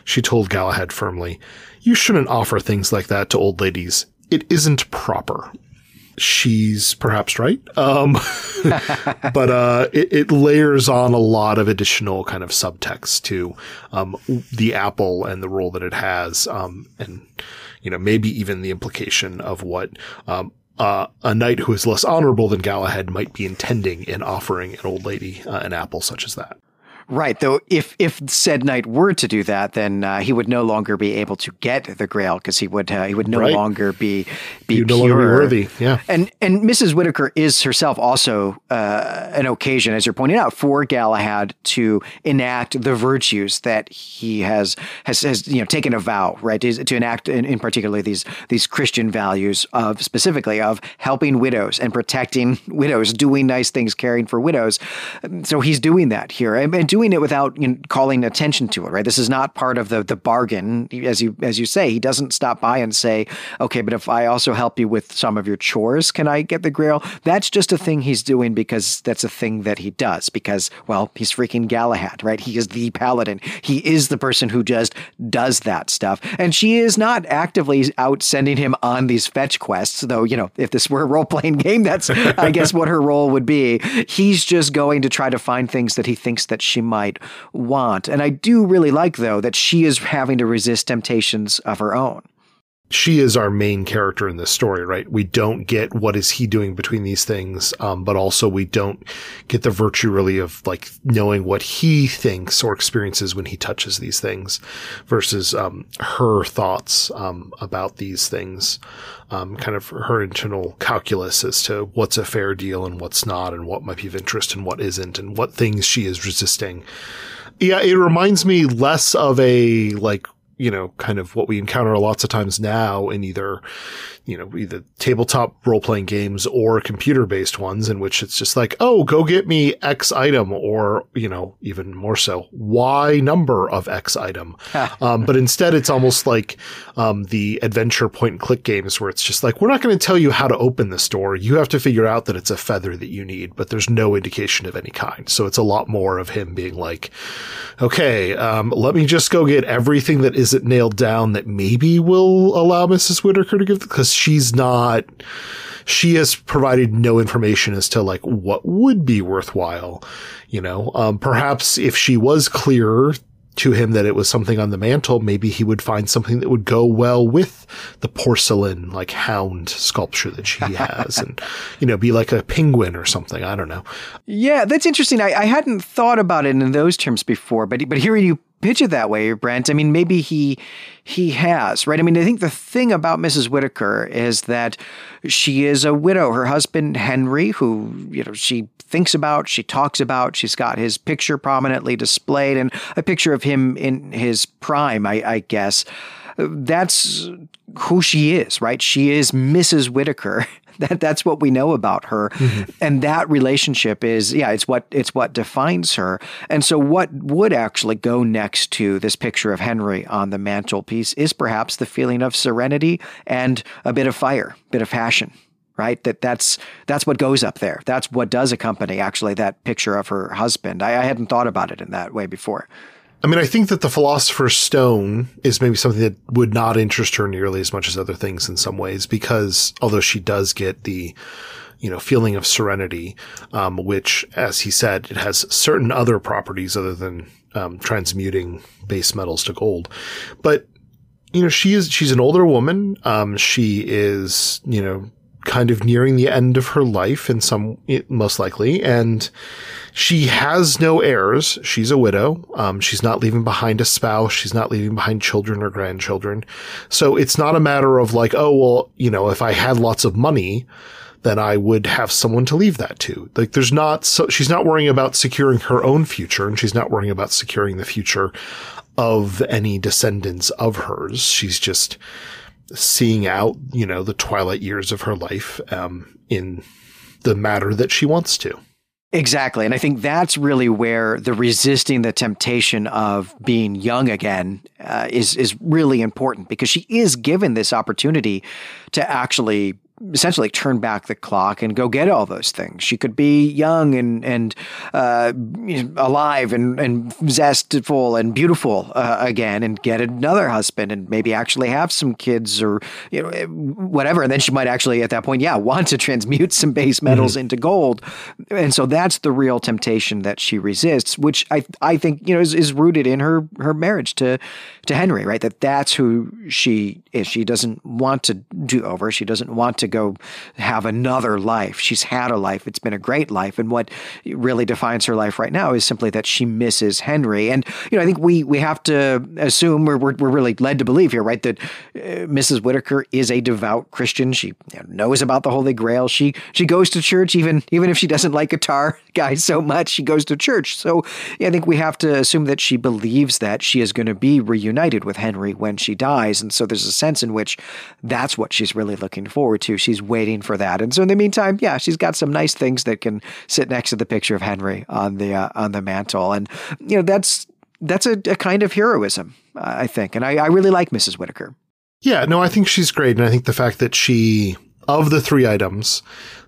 Speaker 2: She told Galahad firmly, "You shouldn't offer things like that to old ladies. It isn't proper." she's perhaps right. Um, but uh, it, it, layers on a lot of additional kind of subtext to um, the apple and the role that it has, um, and you know maybe even the implication of what. Uh, a knight who is less honorable than Galahad might be intending in offering an old lady uh, an apple such as that.
Speaker 1: Right. Though, if if said knight were to do that, then uh, he would no longer be able to get the Grail because he would uh, he would no right. longer be be
Speaker 2: You'd pure. No longer worthy. Yeah.
Speaker 1: And and Mrs. Whitaker is herself also uh, an occasion, as you're pointing out, for Galahad to enact the virtues that he has has, has you know taken a vow right to enact in, in particular these these Christian values of specifically of helping widows and protecting widows, doing nice things, caring for widows. So he's doing that here and, and doing doing it without you know, calling attention to it, right? This is not part of the the bargain, as you as you say. He doesn't stop by and say, "Okay, but if I also help you with some of your chores, can I get the Grail?" That's just a thing he's doing because that's a thing that he does. Because well, he's freaking Galahad, right? He is the paladin. He is the person who just does that stuff, and she is not actively out sending him on these fetch quests. Though you know, if this were a role playing game, that's I guess what her role would be. He's just going to try to find things that he thinks that she might want. And I do really like, though, that she is having to resist temptations of her own
Speaker 2: she is our main character in this story, right? We don't get what is he doing between these things, um, but also we don't get the virtue really of like knowing what he thinks or experiences when he touches these things versus um, her thoughts um, about these things, um, kind of her internal calculus as to what's a fair deal and what's not, and what might be of interest and what isn't, and what things she is resisting. Yeah, it reminds me less of a like you know, kind of what we encounter lots of times now in either you know, either tabletop role playing games or computer based ones in which it's just like, oh, go get me X item or, you know, even more so, Y number of X item. um, but instead it's almost like, um, the adventure point and click games where it's just like, we're not going to tell you how to open this door. You have to figure out that it's a feather that you need, but there's no indication of any kind. So it's a lot more of him being like, okay, um, let me just go get everything that isn't nailed down that maybe will allow Mrs. Whitaker to give, because she's not she has provided no information as to like what would be worthwhile you know? Um, perhaps if she was clearer to him that it was something on the mantle maybe he would find something that would go well with the porcelain like hound sculpture that she has and you know be like a penguin or something. I don't know.
Speaker 1: Yeah that's interesting. I, I hadn't thought about it in those terms before but but hearing you pitch it that way, Brent. I mean, maybe he he has, right? I mean, I think the thing about Mrs. Whitaker is that she is a widow. Her husband Henry, who you know she thinks about, she talks about, she's got his picture prominently displayed, and a picture of him in his prime, I, I guess. That's who she is, right? She is Mrs. Whitaker. that that's what we know about her. Mm-hmm. and that relationship is yeah it's what it's what defines her. And so what would actually go next to this picture of henry on the mantelpiece is perhaps the feeling of serenity and a bit of fire a bit of passion right? That that's that's what goes up there. That's what does accompany actually that picture of her husband. I, I hadn't thought about it in that way before
Speaker 2: I mean, I think that the Philosopher's Stone is maybe something that would not interest her nearly as much as other things in some ways, because although she does get the, you know, feeling of serenity, um, which, as he said, it has certain other properties other than um, transmuting base metals to gold. But, you know, she is, she's an older woman. Um, she is, you know, kind of nearing the end of her life in some, most likely. And, she has no heirs. She's a widow. Um, she's not leaving behind a spouse. She's not leaving behind children or grandchildren. So it's not a matter of like, oh, well, you know, if I had lots of money, then I would have someone to leave that to. Like there's not, so she's not worrying about securing her own future and she's not worrying about securing the future of any descendants of hers. She's just seeing out, you know, the twilight years of her life, um, in the matter that she wants to.
Speaker 1: Exactly. And I think that's really where the resisting the temptation of being young again uh, is, is really important because she is given this opportunity to actually essentially turn back the clock and go get all those things. She could be young and and uh, alive and and zestful and beautiful uh, again, and get another husband and maybe actually have some kids or you know whatever. And then she might actually at that point, yeah, want to transmute some base metals mm-hmm. into gold. And so that's the real temptation that she resists, which I I think you know is, is rooted in her her marriage to to Henry, right? That that's who she is. She doesn't want to do over. She doesn't want to go have another life. She's had a life. It's been a great life. And what really defines her life right now is simply that she misses Henry. And, you know, I think we, we have to assume we're, we're, we're really led to believe here, right? That uh, Mrs. Whitaker is a devout Christian. She knows about the Holy Grail. She, she goes to church, even, even if she doesn't like guitar guys so much, she goes to church. So yeah, I think we have to assume that she believes that she is going to be reunited with Henry when she dies. And so there's a sense in which that's what she's really looking forward to. She's waiting for that. And so in the meantime, yeah, she's got some nice things that can sit next to the picture of Henry on the uh, on the mantle. And you know, that's that's a, a kind of heroism, I think. And I, I really like Mrs. Whitaker.
Speaker 2: Yeah, no, I think she's great. And I think the fact that she, of the three items,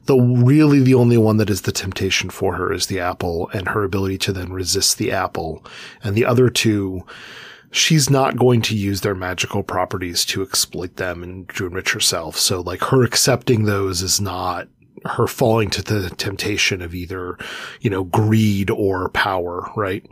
Speaker 2: the really the only one that is the temptation for her is the apple and her ability to then resist the apple. And the other two, she's not going to use their magical properties to exploit them and to enrich herself. So like her accepting those is not her falling to the temptation of either, you know, greed or power, right?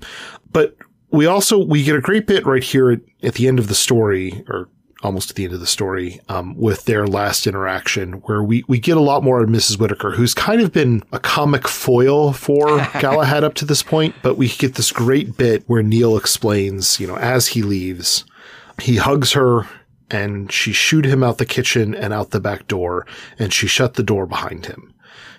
Speaker 2: But we also, we get a great bit right here at, at the end of the story, or almost at the end of the story, um, with their last interaction, where we, we get a lot more of Mrs. Whitaker, who's kind of been a comic foil for Galahad up to this point, but we get this great bit where Neil explains, you know, as he leaves, he hugs her and she shooed him out the kitchen and out the back door, and she shut the door behind him.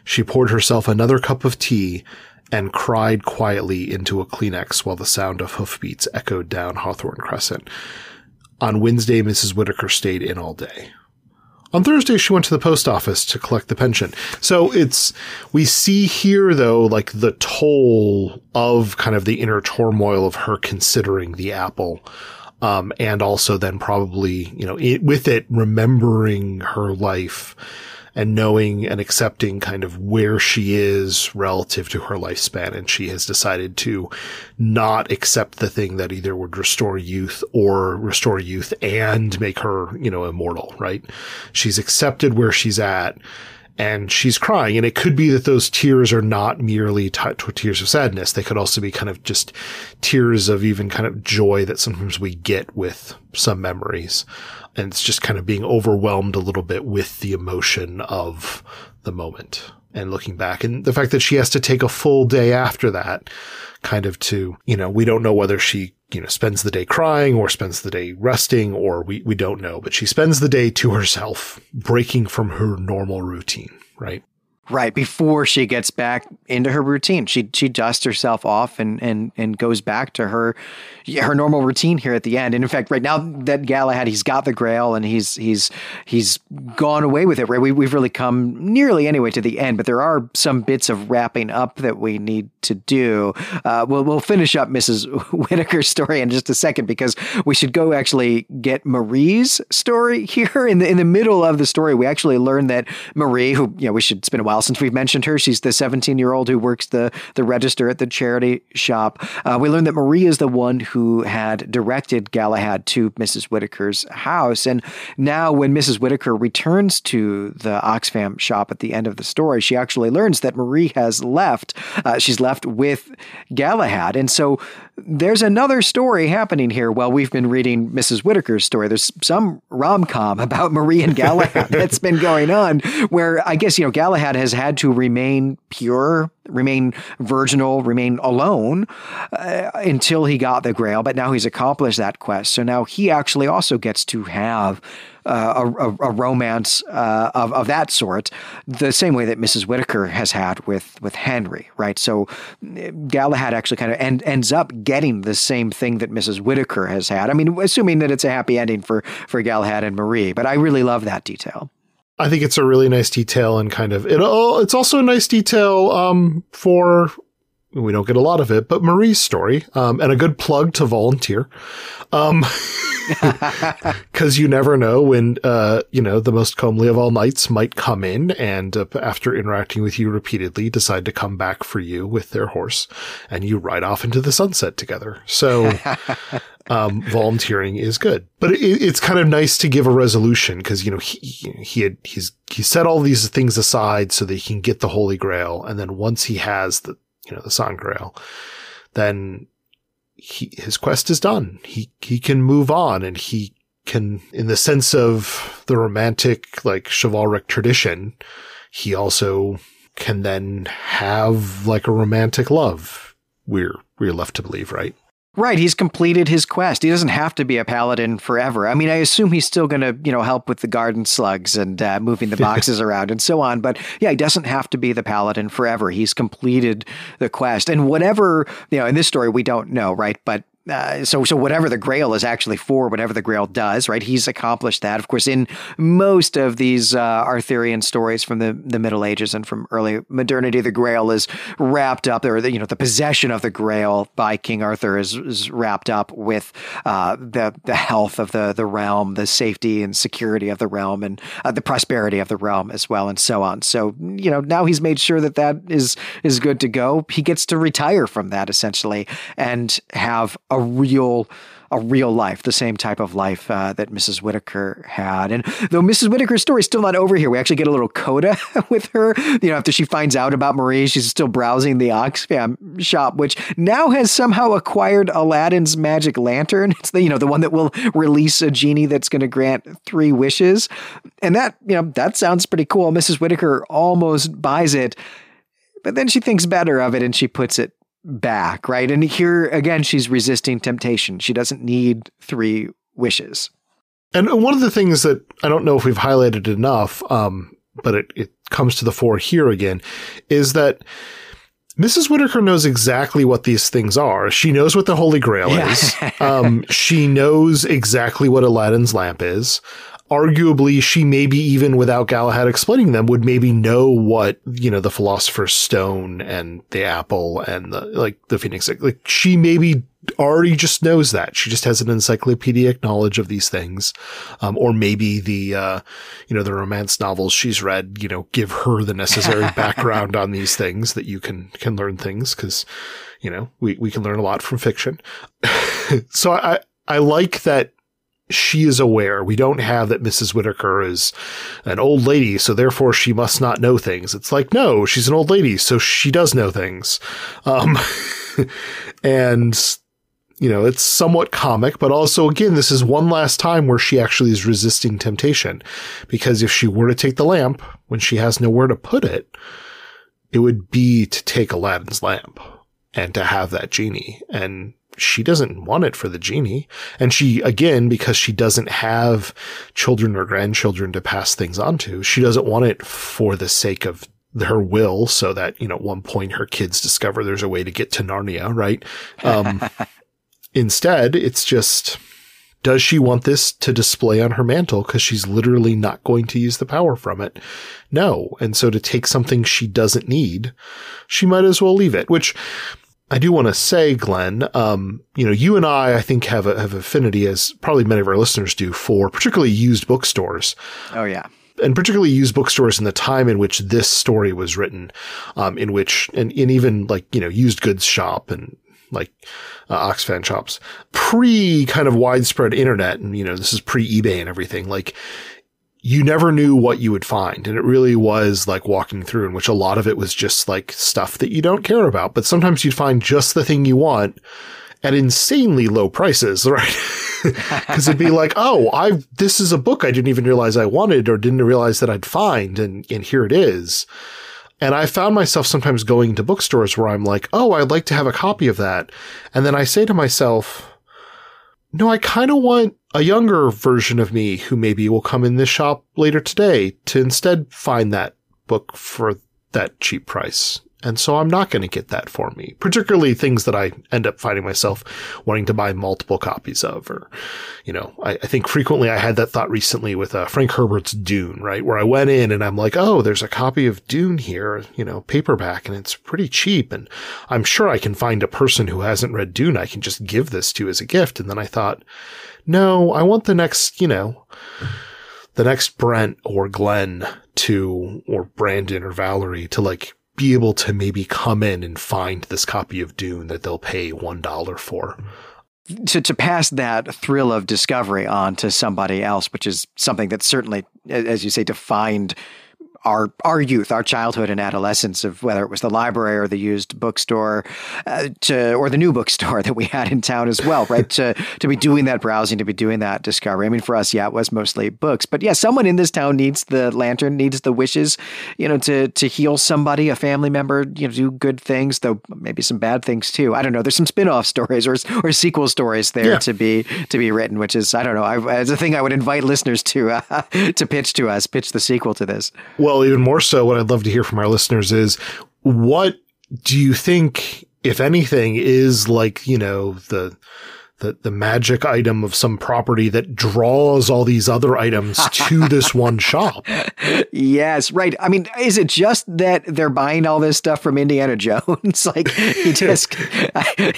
Speaker 2: She poured herself another cup of tea and cried quietly into a Kleenex while the sound of hoofbeats echoed down Hawthorne Crescent. On Wednesday, Mrs. Whitaker stayed in all day. On Thursday, she went to the post office to collect the pension. So it's, we see here though, like the toll of kind of the inner turmoil of her considering the apple. Um, and also then probably, you know, it, with it, remembering her life and knowing and accepting kind of where she is relative to her lifespan. And she has decided to not accept the thing that either would restore youth or restore youth and make her, you know, immortal, right? She's accepted where she's at and she's crying. And it could be that those tears are not merely t- tears of sadness. They could also be kind of just tears of even kind of joy that sometimes we get with some memories and it's just kind of being overwhelmed a little bit with the emotion of the moment and looking back and the fact that she has to take a full day after that kind of to, you know, we don't know whether she, you know, spends the day crying or spends the day resting or we, we don't know, but she spends the day to herself breaking from her normal routine, right?
Speaker 1: Right before she gets back into her routine, she she dusts herself off and and and goes back to her her normal routine here at the end. And in fact, right now that Galahad he's got the Grail and he's he's he's gone away with it. Right, we we've really come nearly anyway to the end, but there are some bits of wrapping up that we need to do. Uh, we'll we'll finish up Mrs. Whitaker's story in just a second because we should go actually get Marie's story here in the in the middle of the story. We actually learn that Marie, who you know we should spend a while while since we've mentioned her. She's the 17 year old who works the, the register at the charity shop. Uh, we learned that Marie is the one who had directed Galahad to Mrs. Whitaker's house. And now, when Mrs. Whitaker returns to the Oxfam shop at the end of the story, she actually learns that Marie has left. Uh, she's left with Galahad. And so there's another story happening here while we've been reading Mrs. Whitaker's story. There's some rom com about Marie and Galahad that's been going on where I guess, you know, Galahad has had to remain pure remain virginal, remain alone uh, until he got the grail. But now he's accomplished that quest. So now he actually also gets to have uh, a, a, romance uh, of, of that sort, the same way that Mrs. Whitaker has had with, with Henry, right? So Galahad actually kind of end, ends up getting the same thing that Mrs. Whitaker has had. I mean, assuming that it's a happy ending for, for Galahad and Marie, but I really love that detail.
Speaker 2: I think it's a really nice detail and kind of it. It's also a nice detail um, for we don't get a lot of it, but Marie's story um, and a good plug to volunteer, um, you never know when uh, you know the most comely of all knights might come in and uh, after interacting with you repeatedly decide to come back for you with their horse, and you ride off into the sunset together. So um, volunteering is good, but it, it's kind of nice to give a resolution because you know he he had he's he set all these things aside so that he can get the Holy Grail, and then once he has the you know the Sangreal, then he his quest is done. He he can move on, and he can, in the sense of the romantic like chivalric tradition, he also can then have like a romantic love. We're we're left to believe, right?
Speaker 1: Right, he's completed his quest. He doesn't have to be a paladin forever. I mean, I assume he's still going to, you know, help with the garden slugs and uh, moving the boxes around and so on. But yeah, he doesn't have to be the paladin forever. He's completed the quest, and whatever, you know, in this story we don't know, right? But uh, so so whatever the Grail is actually for, whatever the Grail does, right? He's accomplished that. Of course, in most of these uh, Arthurian stories from the, the Middle Ages and from early modernity, the Grail is wrapped up, or the, you know, the possession of the Grail by King Arthur is, is wrapped up with uh, the the health of the the realm, the safety and security of the realm, and uh, the prosperity of the realm as well, and so on. So you know, now he's made sure that that is is good to go. He gets to retire from that essentially and have a real a real life, the same type of life uh, that Mrs. Whitaker had. And though Mrs. Whitaker's story is still not over here, we actually get a little coda with her. You know, after she finds out about Marie, she's still browsing the Oxfam shop, which now has somehow acquired Aladdin's magic lantern. It's the you know the one that will release a genie that's going to grant three wishes, and that you know that sounds pretty cool. Mrs. Whitaker almost buys it. But then she thinks better of it and she puts it back, right? And here again, she's resisting temptation. She doesn't need three wishes.
Speaker 2: And one of the things that I don't know if we've highlighted enough, um, but it, it comes to the fore here again, is that Mrs. Whitaker knows exactly what these things are. She knows what the Holy Grail yeah. is. Um, she knows exactly what Aladdin's lamp is arguably she maybe even without Galahad explaining them would maybe know what, you know, the philosopher's stone and the apple and the, like the phoenix, like she maybe already just knows that. She just has an encyclopedic knowledge of these things. Um, or maybe the, uh, you know, the romance novels she's read, you know, give her the necessary background on these things that you can, can learn things. Cause, you know, we, we can learn a lot from fiction. so I, I like that she is aware. We don't have that Mrs. Whitaker is an old lady, so therefore she must not know things. It's like, no, she's an old lady, so she does know things. Um, and, you know, it's somewhat comic, but also, again, this is one last time where she actually is resisting temptation. Because if she were to take the lamp when she has nowhere to put it, it would be to take Aladdin's lamp and to have that genie. And she doesn't want it for the genie. And she, again, because she doesn't have children or grandchildren to pass things on to, she doesn't want it for the sake of her will so that, you know, at one point her kids discover there's a way to get to Narnia, right? Um, instead, it's just, does she want this to display on her mantle? Cause she's literally not going to use the power from it. No. And so to take something she doesn't need, she might as well leave it, which I do want to say, Glenn, um, you know, you and I, I think have a, have affinity as probably many of our listeners do for particularly used bookstores.
Speaker 1: Oh yeah.
Speaker 2: And particularly used bookstores in the time in which this story was written, um, in which, and, and even like, you know, used goods shop and like, uh, Oxfam shops, pre kind of widespread internet. And, you know, this is pre eBay and everything. Like, you never knew what you would find. And it really was like walking through in which a lot of it was just like stuff that you don't care about. But sometimes you'd find just the thing you want at insanely low prices, right? Cause it'd be like, oh, I, this is a book I didn't even realize I wanted or didn't realize that I'd find. And, and here it is. And I found myself sometimes going to bookstores where I'm like, oh, I'd like to have a copy of that. And then I say to myself, no, I kind of want a younger version of me who maybe will come in this shop later today to instead find that book for that cheap price. And so I'm not going to get that for me, particularly things that I end up finding myself wanting to buy multiple copies of. Or, you know, I, I think frequently I had that thought recently with uh, Frank Herbert's Dune, right? Where I went in and I'm like, oh, there's a copy of Dune here, you know, paperback, and it's pretty cheap. And I'm sure I can find a person who hasn't read Dune I can just give this to as a gift. And then I thought, no, I want the next, you know, the next Brent or Glenn to, or Brandon or Valerie to like be able to maybe come in and find this copy of Dune that they'll pay $1 for.
Speaker 1: To, to pass that thrill of discovery on to somebody else, which is something that certainly, as you say, defined our our youth, our childhood and adolescence of whether it was the library or the used bookstore, uh, to or the new bookstore that we had in town as well, right? to to be doing that browsing, to be doing that discovery. I mean, for us, yeah, it was mostly books, but yeah, someone in this town needs the lantern, needs the wishes, you know, to to heal somebody, a family member, you know, do good things, though maybe some bad things too. I don't know. There's some spin-off stories or or sequel stories there yeah. to be to be written, which is I don't know. I, it's a thing I would invite listeners to uh, to pitch to us, pitch the sequel to this.
Speaker 2: Well, well, even more so, what I'd love to hear from our listeners is what do you think, if anything, is like, you know, the, the, the magic item of some property that draws all these other items to this one shop.
Speaker 1: Yes, right. I mean, is it just that they're buying all this stuff from Indiana Jones? like he just,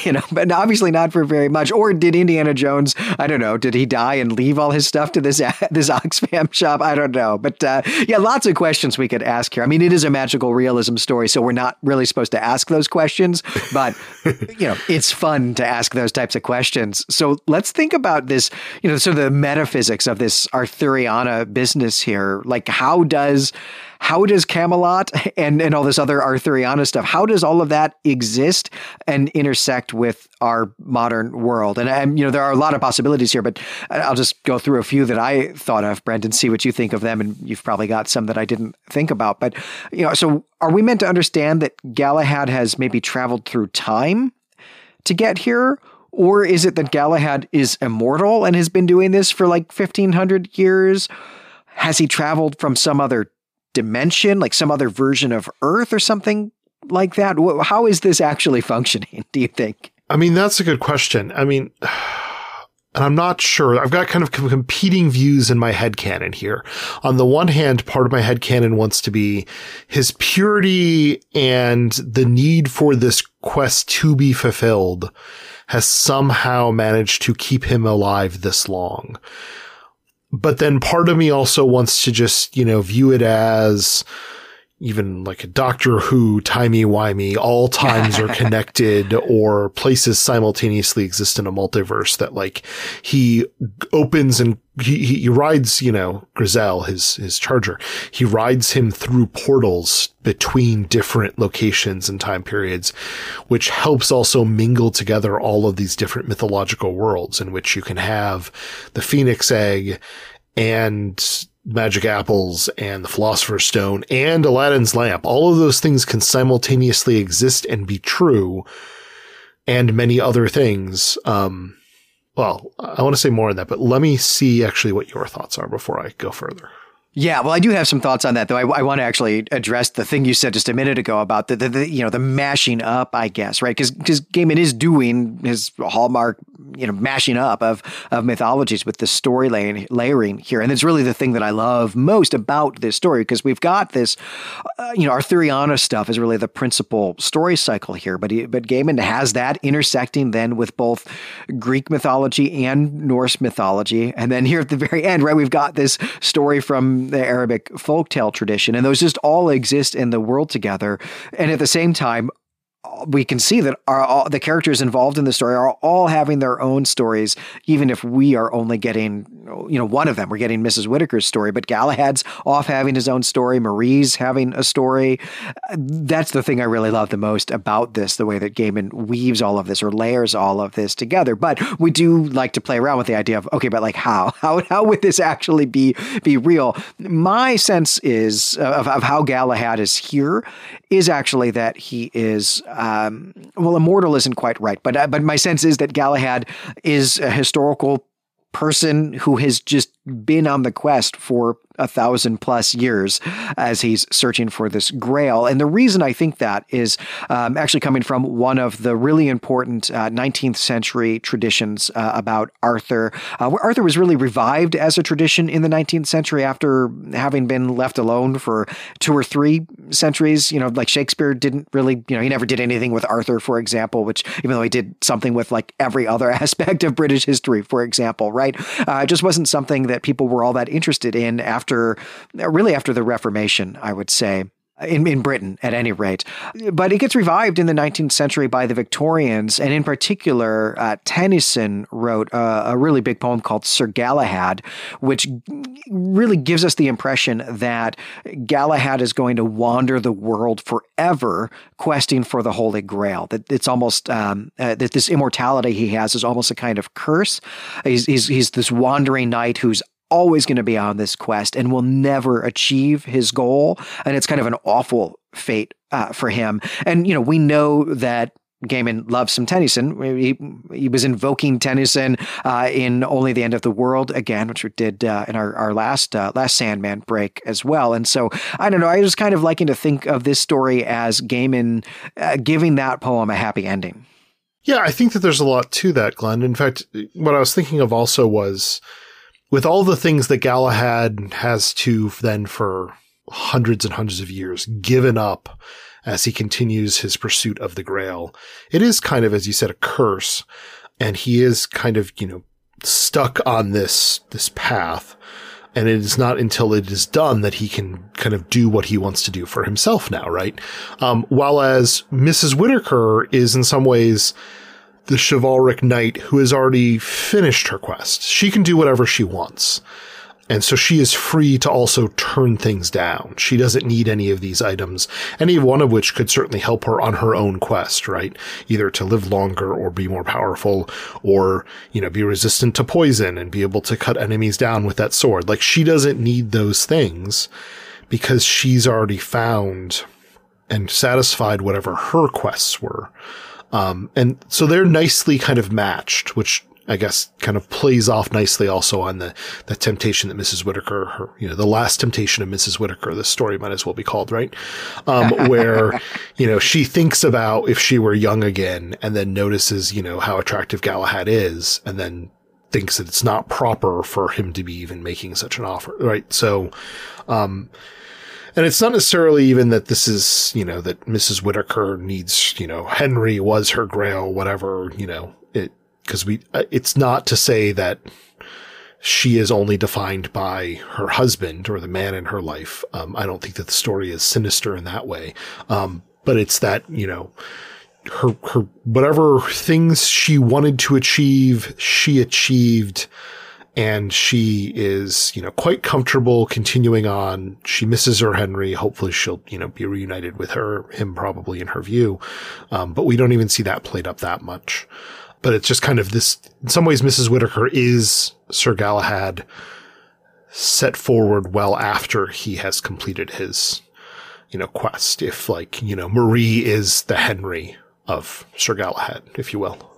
Speaker 1: you know, but obviously not for very much. Or did Indiana Jones? I don't know. Did he die and leave all his stuff to this this Oxfam shop? I don't know. But uh, yeah, lots of questions we could ask here. I mean, it is a magical realism story, so we're not really supposed to ask those questions, but you know, it's fun to ask those types of questions so let's think about this, you know, so the metaphysics of this Arthuriana business here. Like, how does how does Camelot and, and all this other Arthuriana stuff, how does all of that exist and intersect with our modern world? And, and you know, there are a lot of possibilities here, but I'll just go through a few that I thought of, Brendan, see what you think of them. And you've probably got some that I didn't think about. But, you know, so are we meant to understand that Galahad has maybe traveled through time to get here? Or is it that Galahad is immortal and has been doing this for like 1500 years? Has he traveled from some other dimension, like some other version of Earth or something like that? How is this actually functioning, do you think?
Speaker 2: I mean, that's a good question. I mean, and I'm not sure. I've got kind of competing views in my head canon here. On the one hand, part of my head canon wants to be his purity and the need for this quest to be fulfilled has somehow managed to keep him alive this long. But then part of me also wants to just, you know, view it as, even like a Doctor Who, timey-wimey, all times are connected or places simultaneously exist in a multiverse that like he opens and he, he rides, you know, Grizzel, his, his charger. He rides him through portals between different locations and time periods, which helps also mingle together all of these different mythological worlds in which you can have the Phoenix egg and magic apples and the philosopher's stone and Aladdin's lamp. All of those things can simultaneously exist and be true and many other things. Um, well, I want to say more on that, but let me see actually what your thoughts are before I go further.
Speaker 1: Yeah, well, I do have some thoughts on that, though. I, I want to actually address the thing you said just a minute ago about the, the, the you know the mashing up, I guess, right? Because because Gaiman is doing his hallmark, you know, mashing up of of mythologies with the story layering, layering here, and it's really the thing that I love most about this story because we've got this, uh, you know, Arthuriana stuff is really the principal story cycle here, but he, but Gaiman has that intersecting then with both Greek mythology and Norse mythology, and then here at the very end, right, we've got this story from the Arabic folktale tradition. And those just all exist in the world together. And at the same time, we can see that all, the characters involved in the story are all having their own stories, even if we are only getting you know, one of them. We're getting Mrs. Whitaker's story, but Galahad's off having his own story. Marie's having a story. That's the thing I really love the most about this, the way that Gaiman weaves all of this or layers all of this together. But we do like to play around with the idea of, okay, but like how? How, how would this actually be, be real? My sense is of, of how Galahad is here is actually that he is, um, well, immortal isn't quite right, but, uh, but my sense is that Galahad is a historical person who has just been on the quest for a thousand plus years as he's searching for this grail. And the reason I think that is um, actually coming from one of the really important uh, 19th century traditions uh, about Arthur, uh, where Arthur was really revived as a tradition in the 19th century after having been left alone for two or three centuries. You know, like Shakespeare didn't really, you know, he never did anything with Arthur, for example, which even though he did something with like every other aspect of British history, for example, right? Uh, it just wasn't something that people were all that interested in after, really after the Reformation, I would say in, in Britain at any rate. But it gets revived in the 19th century by the Victorians, and in particular, uh, Tennyson wrote a, a, really big poem called Sir Galahad, which really gives us the impression that Galahad is going to wander the world forever questing for the Holy Grail. That it's almost um, uh, that this immortality he has is almost a kind of curse. He's, he's, he's this wandering knight who's always going to be on this quest and will never achieve his goal. And it's kind of an awful fate uh, for him. And, you know, we know that Gaiman loves some Tennyson. He, he was invoking Tennyson uh, in Only the End of the World again, which we did uh, in our, our last uh, last Sandman break as well. And so I don't know. I was kind of liking to think of this story as Gaiman uh, giving that poem a happy ending.
Speaker 2: Yeah, I think that there's a lot to that, Glenn. In fact, what I was thinking of also was with all the things that Galahad has to then for hundreds and hundreds of years given up as he continues his pursuit of the grail. It is kind of, as you said, a curse. And he is kind of, you know, stuck on this, this path. And it is not until it is done that he can kind of do what he wants to do for himself now, right? Um, while as Mrs. Whitaker is in some ways, the chivalric knight who has already finished her quest. She can do whatever she wants. And so she is free to also turn things down. She doesn't need any of these items, any one of which could certainly help her on her own quest, right? Either to live longer or be more powerful or, you know, be resistant to poison and be able to cut enemies down with that sword. Like she doesn't need those things because she's already found and satisfied whatever her quests were. Um, and so they're nicely kind of matched, which I guess kind of plays off nicely also on the, the temptation that Mrs. Whitaker, her, you know, the last temptation of Mrs. Whitaker, the story might as well be called, right? Um, where, you know, she thinks about if she were young again and then notices, you know, how attractive Galahad is and then thinks that it's not proper for him to be even making such an offer, right? So, um, and it's not necessarily even that this is, you know, that Mrs. Whitaker needs, you know, Henry was her grail, whatever, you know, it, cause we, uh, it's not to say that she is only defined by her husband or the man in her life. Um, I don't think that the story is sinister in that way. Um, but it's that, you know, her, her, whatever things she wanted to achieve, she achieved and she is, you know, quite comfortable continuing on. She misses her Henry. Hopefully she'll, you know, be reunited with her, him probably in her view. Um, but we don't even see that played up that much. But it's just kind of this, in some ways, Mrs. Whitaker is Sir Galahad set forward well after he has completed his, you know, quest. If like, you know, Marie is the Henry of Sir Galahad, if you will.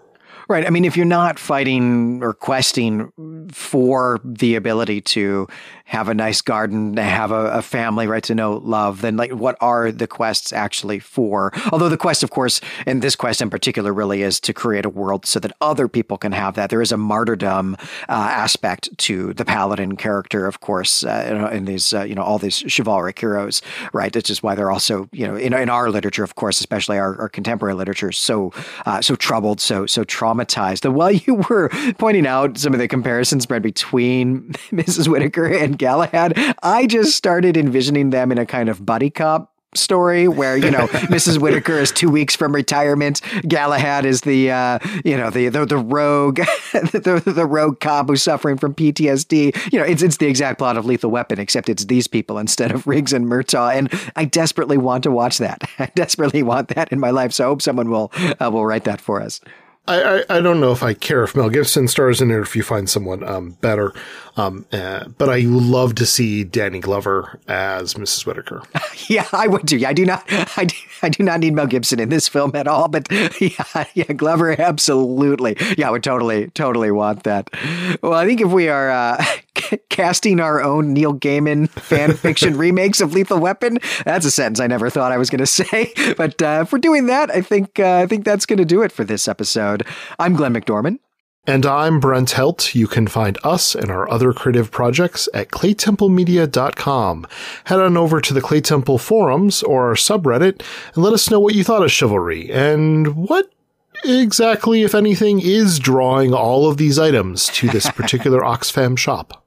Speaker 1: Right. I mean, if you're not fighting or questing for the ability to have a nice garden, to have a, a, family, right, to know love, then like what are the quests actually for? Although the quest, of course, and this quest in particular really is to create a world so that other people can have that. There is a martyrdom uh, aspect to the paladin character, of course, uh, in these, uh, you know, all these chivalric heroes, right? That's just why they're also, you know, in, in our literature, of course, especially our, our contemporary literature, so, uh, so troubled, so, so traumatized. And while you were pointing out some of the comparisons spread between Mrs. Whitaker and Galahad, I just started envisioning them in a kind of buddy cop story where you know Mrs. Whitaker is two weeks from retirement. Galahad is the uh, you know the the, the rogue the, the rogue cop who's suffering from PTSD. You know, it's it's the exact plot of Lethal Weapon, except it's these people instead of Riggs and Murtaugh. And I desperately want to watch that. I desperately want that in my life. So I hope someone will uh, will write that for us.
Speaker 2: I, I, I, don't know if I care if Mel Gibson stars in it or if you find someone um, better. Um, uh, but I love to see Danny Glover as Mrs. Whitaker.
Speaker 1: yeah, I would too. I do not. I do, I do not need Mel Gibson in this film at all. But yeah, yeah, Glover absolutely. Yeah, I would totally, totally want that. Well, I think if we are uh, casting our own Neil Gaiman fan fiction remakes of Lethal Weapon, that's a sentence I never thought I was going to say. But uh, if we're doing that, I think uh, I think that's going to do it for this episode. I'm Glenn McDorman.
Speaker 2: And I'm Brent Helt. You can find us and our other creative projects at claytemplemedia.com. Head on over to the Clay Temple forums or our subreddit and let us know what you thought of Chivalry and what exactly, if anything, is drawing all of these items to this particular Oxfam shop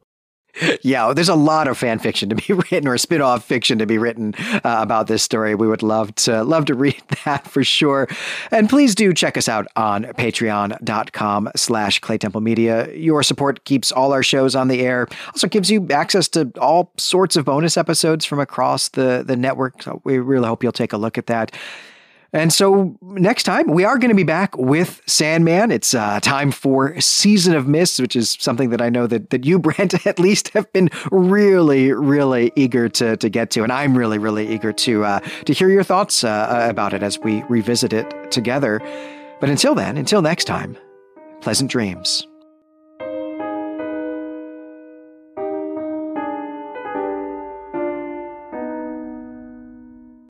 Speaker 1: yeah, there's a lot of fan fiction to be written or spin-off fiction to be written uh, about this story. We would love to love to read that for sure. And please do check us out on patreon.com slash Claytemple Media. Your support keeps all our shows on the air. Also gives you access to all sorts of bonus episodes from across the, the network. So we really hope you'll take a look at that. And so next time we are going to be back with Sandman. It's uh, time for Season of Mist, which is something that I know that that you, Brent, at least have been really, really eager to to get to, and I'm really, really eager to uh, to hear your thoughts uh, about it as we revisit it together. But until then, until next time, pleasant dreams.